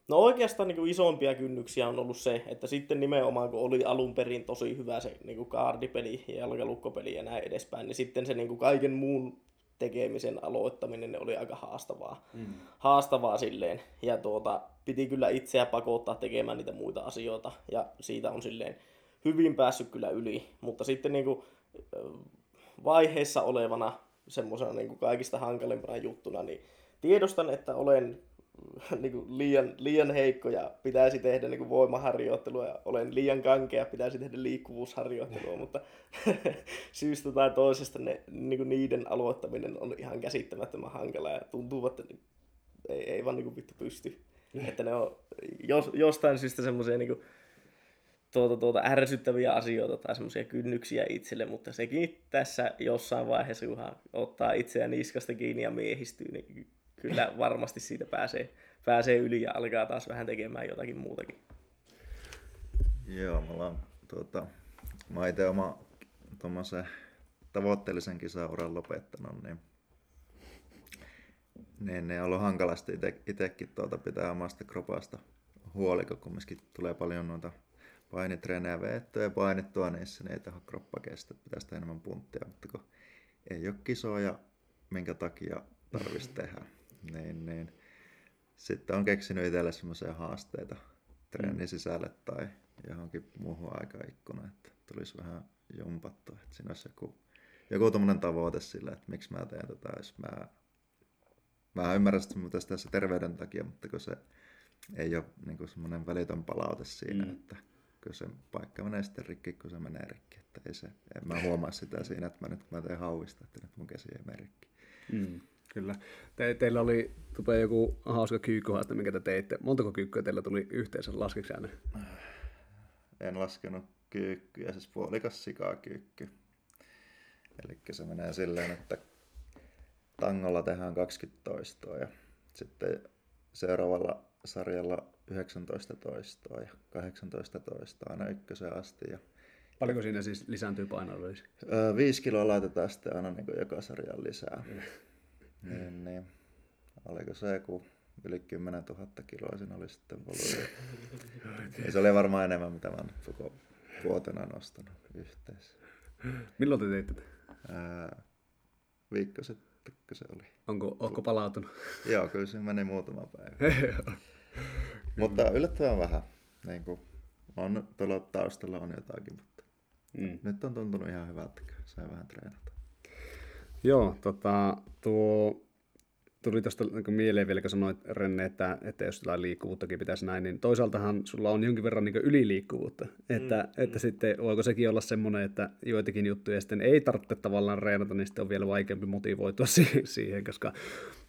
No oikeastaan niin kuin isompia kynnyksiä on ollut se, että sitten nimenomaan kun oli alun perin tosi hyvä se niin kuin kaardipeli ja jalkalukkopeli ja näin edespäin, niin sitten se niin kuin kaiken muun tekemisen aloittaminen ne oli aika haastavaa. Mm. Haastavaa silleen. Ja tuota, piti kyllä itseä pakottaa tekemään niitä muita asioita. Ja siitä on silleen hyvin päässyt kyllä yli. Mutta sitten niin kuin, vaiheessa olevana semmoisena niin kaikista hankalimpana juttuna, niin tiedostan, että olen niin kuin liian, liian heikko ja pitäisi tehdä niin kuin voimaharjoittelua ja olen liian kankea, pitäisi tehdä liikkuvuusharjoittelua, mutta syystä tai toisesta ne, niin kuin niiden aloittaminen on ihan käsittämättömän hankala ja tuntuu, että ei, ei vaan niin kuin vittu pysty. että ne on jos, jostain syystä semmoisia niin tuota, tuota, ärsyttäviä asioita tai semmoisia kynnyksiä itselle, mutta sekin tässä jossain vaiheessa, kunhan ottaa itseään niskasta kiinni ja miehistyy, niin kyllä varmasti siitä pääsee, pääsee yli ja alkaa taas vähän tekemään jotakin muutakin. Joo, mulla on tuota, mä itse oma tuommoisen tavoitteellisen kisauran lopettanut, niin niin ne on ollut hankalasti itsekin tuota pitää omasta kropasta huoli, kun kumminkin tulee paljon noita painitreenejä veettyä ja painittua niissä, niin ei tähän kroppa kestä, pitäisi tehdä enemmän punttia, mutta kun ei ole kisoja, minkä takia tarvitsisi tehdä niin, niin. Sitten on keksinyt itselle semmoisia haasteita treenin mm. sisälle tai johonkin muuhun aikaikkunaan, että tulisi vähän jumpattua. Että siinä olisi joku, joku tommonen tavoite sille, että miksi mä teen tätä, jos mä, mä ymmärrän sitä tässä terveyden takia, mutta kun se ei ole niin semmoinen välitön palaute siinä, mm. että kun se paikka menee sitten rikki, kun se menee rikki. Että ei se, en mä huomaa sitä siinä, että mä nyt kun mä teen hauista, että nyt mun käsi ei mene rikki. Mm. Kyllä. Te, teillä oli tupe joku hauska kyykkyhaaste, minkä te teitte. Montako kyykkyä teillä tuli yhteensä, laskiksi En laskenut kyykkyjä, siis puolikas sikakyykky. Eli se menee silleen, että tangolla tehdään 20 toistoa ja sitten seuraavalla sarjalla 19 toistoa ja 18 toistoa aina ykkösen asti. Ja Paljonko siinä siis lisääntyy painoarvoisi? Viisi kiloa laitetaan sitten aina niin joka sarjan lisää. Niin, niin. Oliko se joku yli 10 000 kiloa siinä oli sitten volyymi. ja se oli varmaan enemmän, mitä mä koko vuotena nostanut yhteensä. Milloin te teitte? Ää, viikko sitten se oli. Onko, onko palautunut? Joo, kyllä se meni muutama päivä. mutta yllättävän vähän. Niin kuin, on, tuolla taustalla on jotakin, mutta mm. nyt on tuntunut ihan hyvältä, sai vähän treenata. Joo, tota, tuo tuli tuosta niin mieleen vielä, kun sanoit Renne, että, että jos jotain liikkuvuuttakin pitäisi näin, niin toisaaltahan sulla on jonkin verran niin yliliikkuvuutta. Että, mm, että mm. sitten voiko sekin olla semmoinen, että joitakin juttuja sitten ei tarvitse tavallaan reenata, niin sitten on vielä vaikeampi motivoitua siihen, koska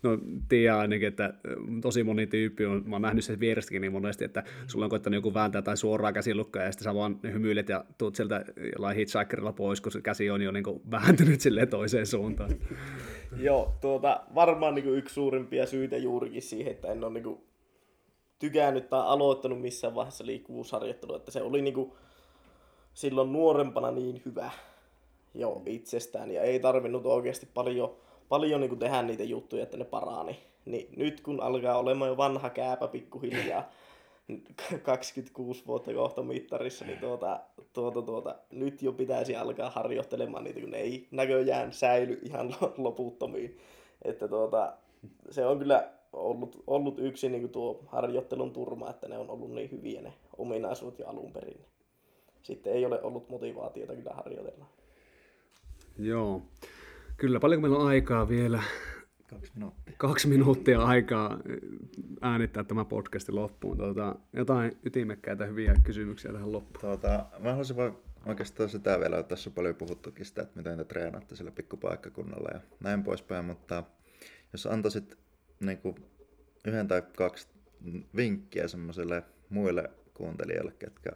no tiedän ainakin, että tosi moni tyyppi on, mä oon nähnyt sen vierestäkin niin monesti, että sulla on koittanut joku vääntää tai suoraa käsilukkaa ja sitten sä vaan hymyilet ja tuut sieltä jollain hitchhikerilla pois, kun se käsi on jo niin vääntynyt silleen toiseen suuntaan. Joo, tuota, varmaan niin yksi suurimpia syitä juurikin siihen, että en ole niin kuin tykännyt tai aloittanut missään vaiheessa liikkuvuusharjoittelua, että se oli niin kuin silloin nuorempana niin hyvä jo itsestään ja ei tarvinnut oikeasti paljon, paljon niin kuin tehdä niitä juttuja, että ne parani. Niin nyt kun alkaa olemaan jo vanha kääpä pikkuhiljaa, 26 vuotta kohta mittarissa, niin tuota, tuota, tuota, nyt jo pitäisi alkaa harjoittelemaan niitä, kun ne ei näköjään säily ihan loputtomiin. Että tuota, se on kyllä ollut, ollut yksi niin tuo harjoittelun turma, että ne on ollut niin hyviä ne ominaisuudet jo alun perin. Sitten ei ole ollut motivaatiota kyllä harjoitella. Joo. Kyllä, paljon meillä on aikaa vielä Kaksi minuuttia. kaksi minuuttia aikaa äänittää tämä podcasti loppuun. Tuota, jotain ytimekkäitä hyviä kysymyksiä tähän loppuun. Tuota, mä haluaisin vaan oikeastaan sitä vielä, että tässä on paljon puhuttukin sitä, että miten te treenaatte sillä pikkupaikkakunnalla ja näin poispäin, mutta jos antaisit niin kuin, yhden tai kaksi vinkkiä semmoiselle muille kuuntelijoille, ketkä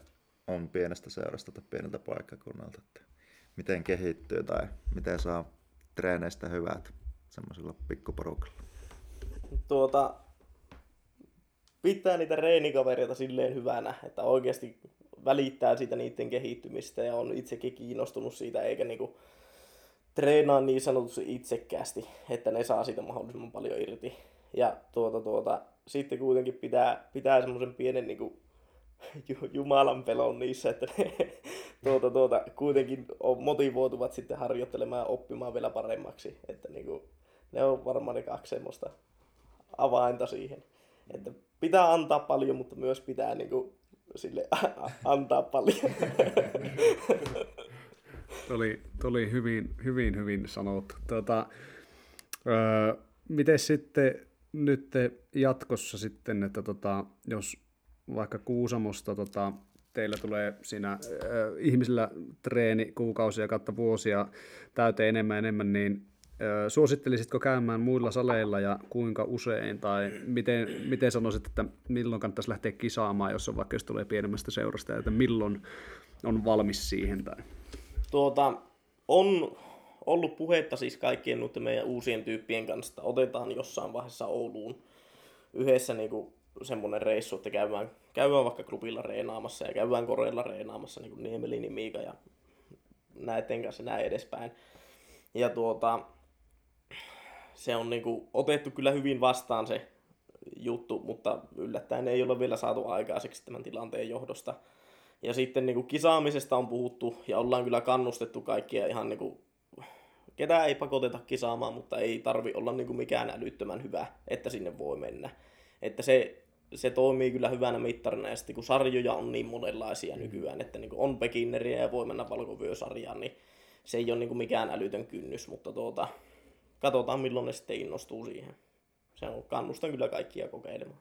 on pienestä seurasta tai pieneltä paikkakunnalta, että miten kehittyy tai miten saa treeneistä hyvät semmoisella pikkuporukalla. Tuota, pitää niitä reenikavereita silleen hyvänä, että oikeasti välittää siitä niiden kehittymistä ja on itsekin kiinnostunut siitä, eikä niinku treenaa niin sanotusti itsekkäästi, että ne saa siitä mahdollisimman paljon irti. Ja tuota, tuota, sitten kuitenkin pitää, pitää semmoisen pienen niinku Jumalan pelon niissä, että ne tuota, tuota, kuitenkin on, motivoituvat sitten harjoittelemaan ja oppimaan vielä paremmaksi. Että niinku, ne on varmaan ne kaksi semmoista avainta siihen. Että pitää antaa paljon, mutta myös pitää niinku, sille antaa paljon. Tuli, tuli hyvin, hyvin, hyvin sanottu. Tuota, öö, miten sitten nyt jatkossa sitten, että tota, jos vaikka Kuusamosta tota, teillä tulee siinä äh, ihmisillä treeni kuukausia kautta vuosia täyteen enemmän enemmän, niin suosittelisitko käymään muilla saleilla ja kuinka usein, tai miten, miten sanoisit, että milloin kannattaisi lähteä kisaamaan, jos on vaikka jos tulee pienemmästä seurasta, että milloin on valmis siihen? Tai... Tuota, on ollut puhetta siis kaikkien nyt meidän uusien tyyppien kanssa, että otetaan jossain vaiheessa Ouluun yhdessä niin kuin semmoinen reissu, että käydään, käydään vaikka klubilla reenaamassa ja käydään koreilla reenaamassa, niin kuin Niemelin, Miika ja näiden kanssa näin edespäin. Ja tuota, se on niin kuin otettu kyllä hyvin vastaan se juttu, mutta yllättäen ei ole vielä saatu aikaiseksi tämän tilanteen johdosta. Ja sitten niin kuin kisaamisesta on puhuttu ja ollaan kyllä kannustettu kaikkia ihan niin kuin, ketään ei pakoteta kisaamaan, mutta ei tarvi olla niin kuin mikään älyttömän hyvä, että sinne voi mennä. Että se se toimii kyllä hyvänä mittarina, ja sitten kun sarjoja on niin monenlaisia nykyään, että niin on beginneriä ja voi mennä valkovyösarjaan, niin se ei ole niin mikään älytön kynnys, mutta tuota, katsotaan milloin ne sitten innostuu siihen. Se on, kannustan kyllä kaikkia kokeilemaan.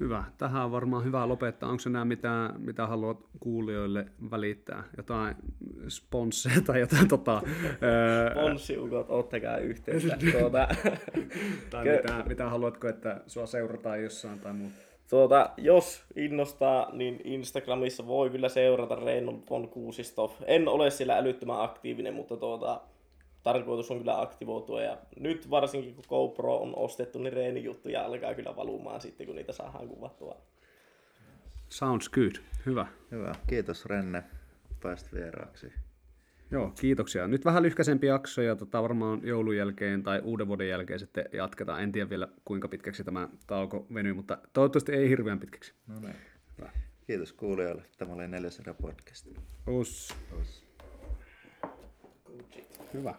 Hyvä. Tähän on varmaan hyvä lopettaa. Onko nämä mitä, mitä haluat kuulijoille välittää? Jotain sponsseja tai jotain tota... Sponssiukot, ottakaa yhteyttä. tuota, tai mitä, mitä haluatko, että sua seurataan jossain tai muuta? Tuota, jos innostaa, niin Instagramissa voi kyllä seurata Reynold von Kuusistov. En ole siellä älyttömän aktiivinen, mutta tuota, tarkoitus on kyllä aktivoitua. Ja nyt varsinkin kun GoPro on ostettu, niin reenijuttuja alkaa kyllä valumaan sitten, kun niitä saadaan kuvattua. Sounds good. Hyvä. Hyvä. Kiitos Renne. Pääsit vieraaksi. Joo, kiitoksia. Nyt vähän lyhkäisempi jakso ja tota, varmaan joulun jälkeen tai uuden vuoden jälkeen sitten jatketaan. En tiedä vielä kuinka pitkäksi tämä tauko venyy, mutta toivottavasti ei hirveän pitkäksi. No niin. Kiitos kuulijoille. Tämä oli neljäs podcast. Us. Us. Hyvä.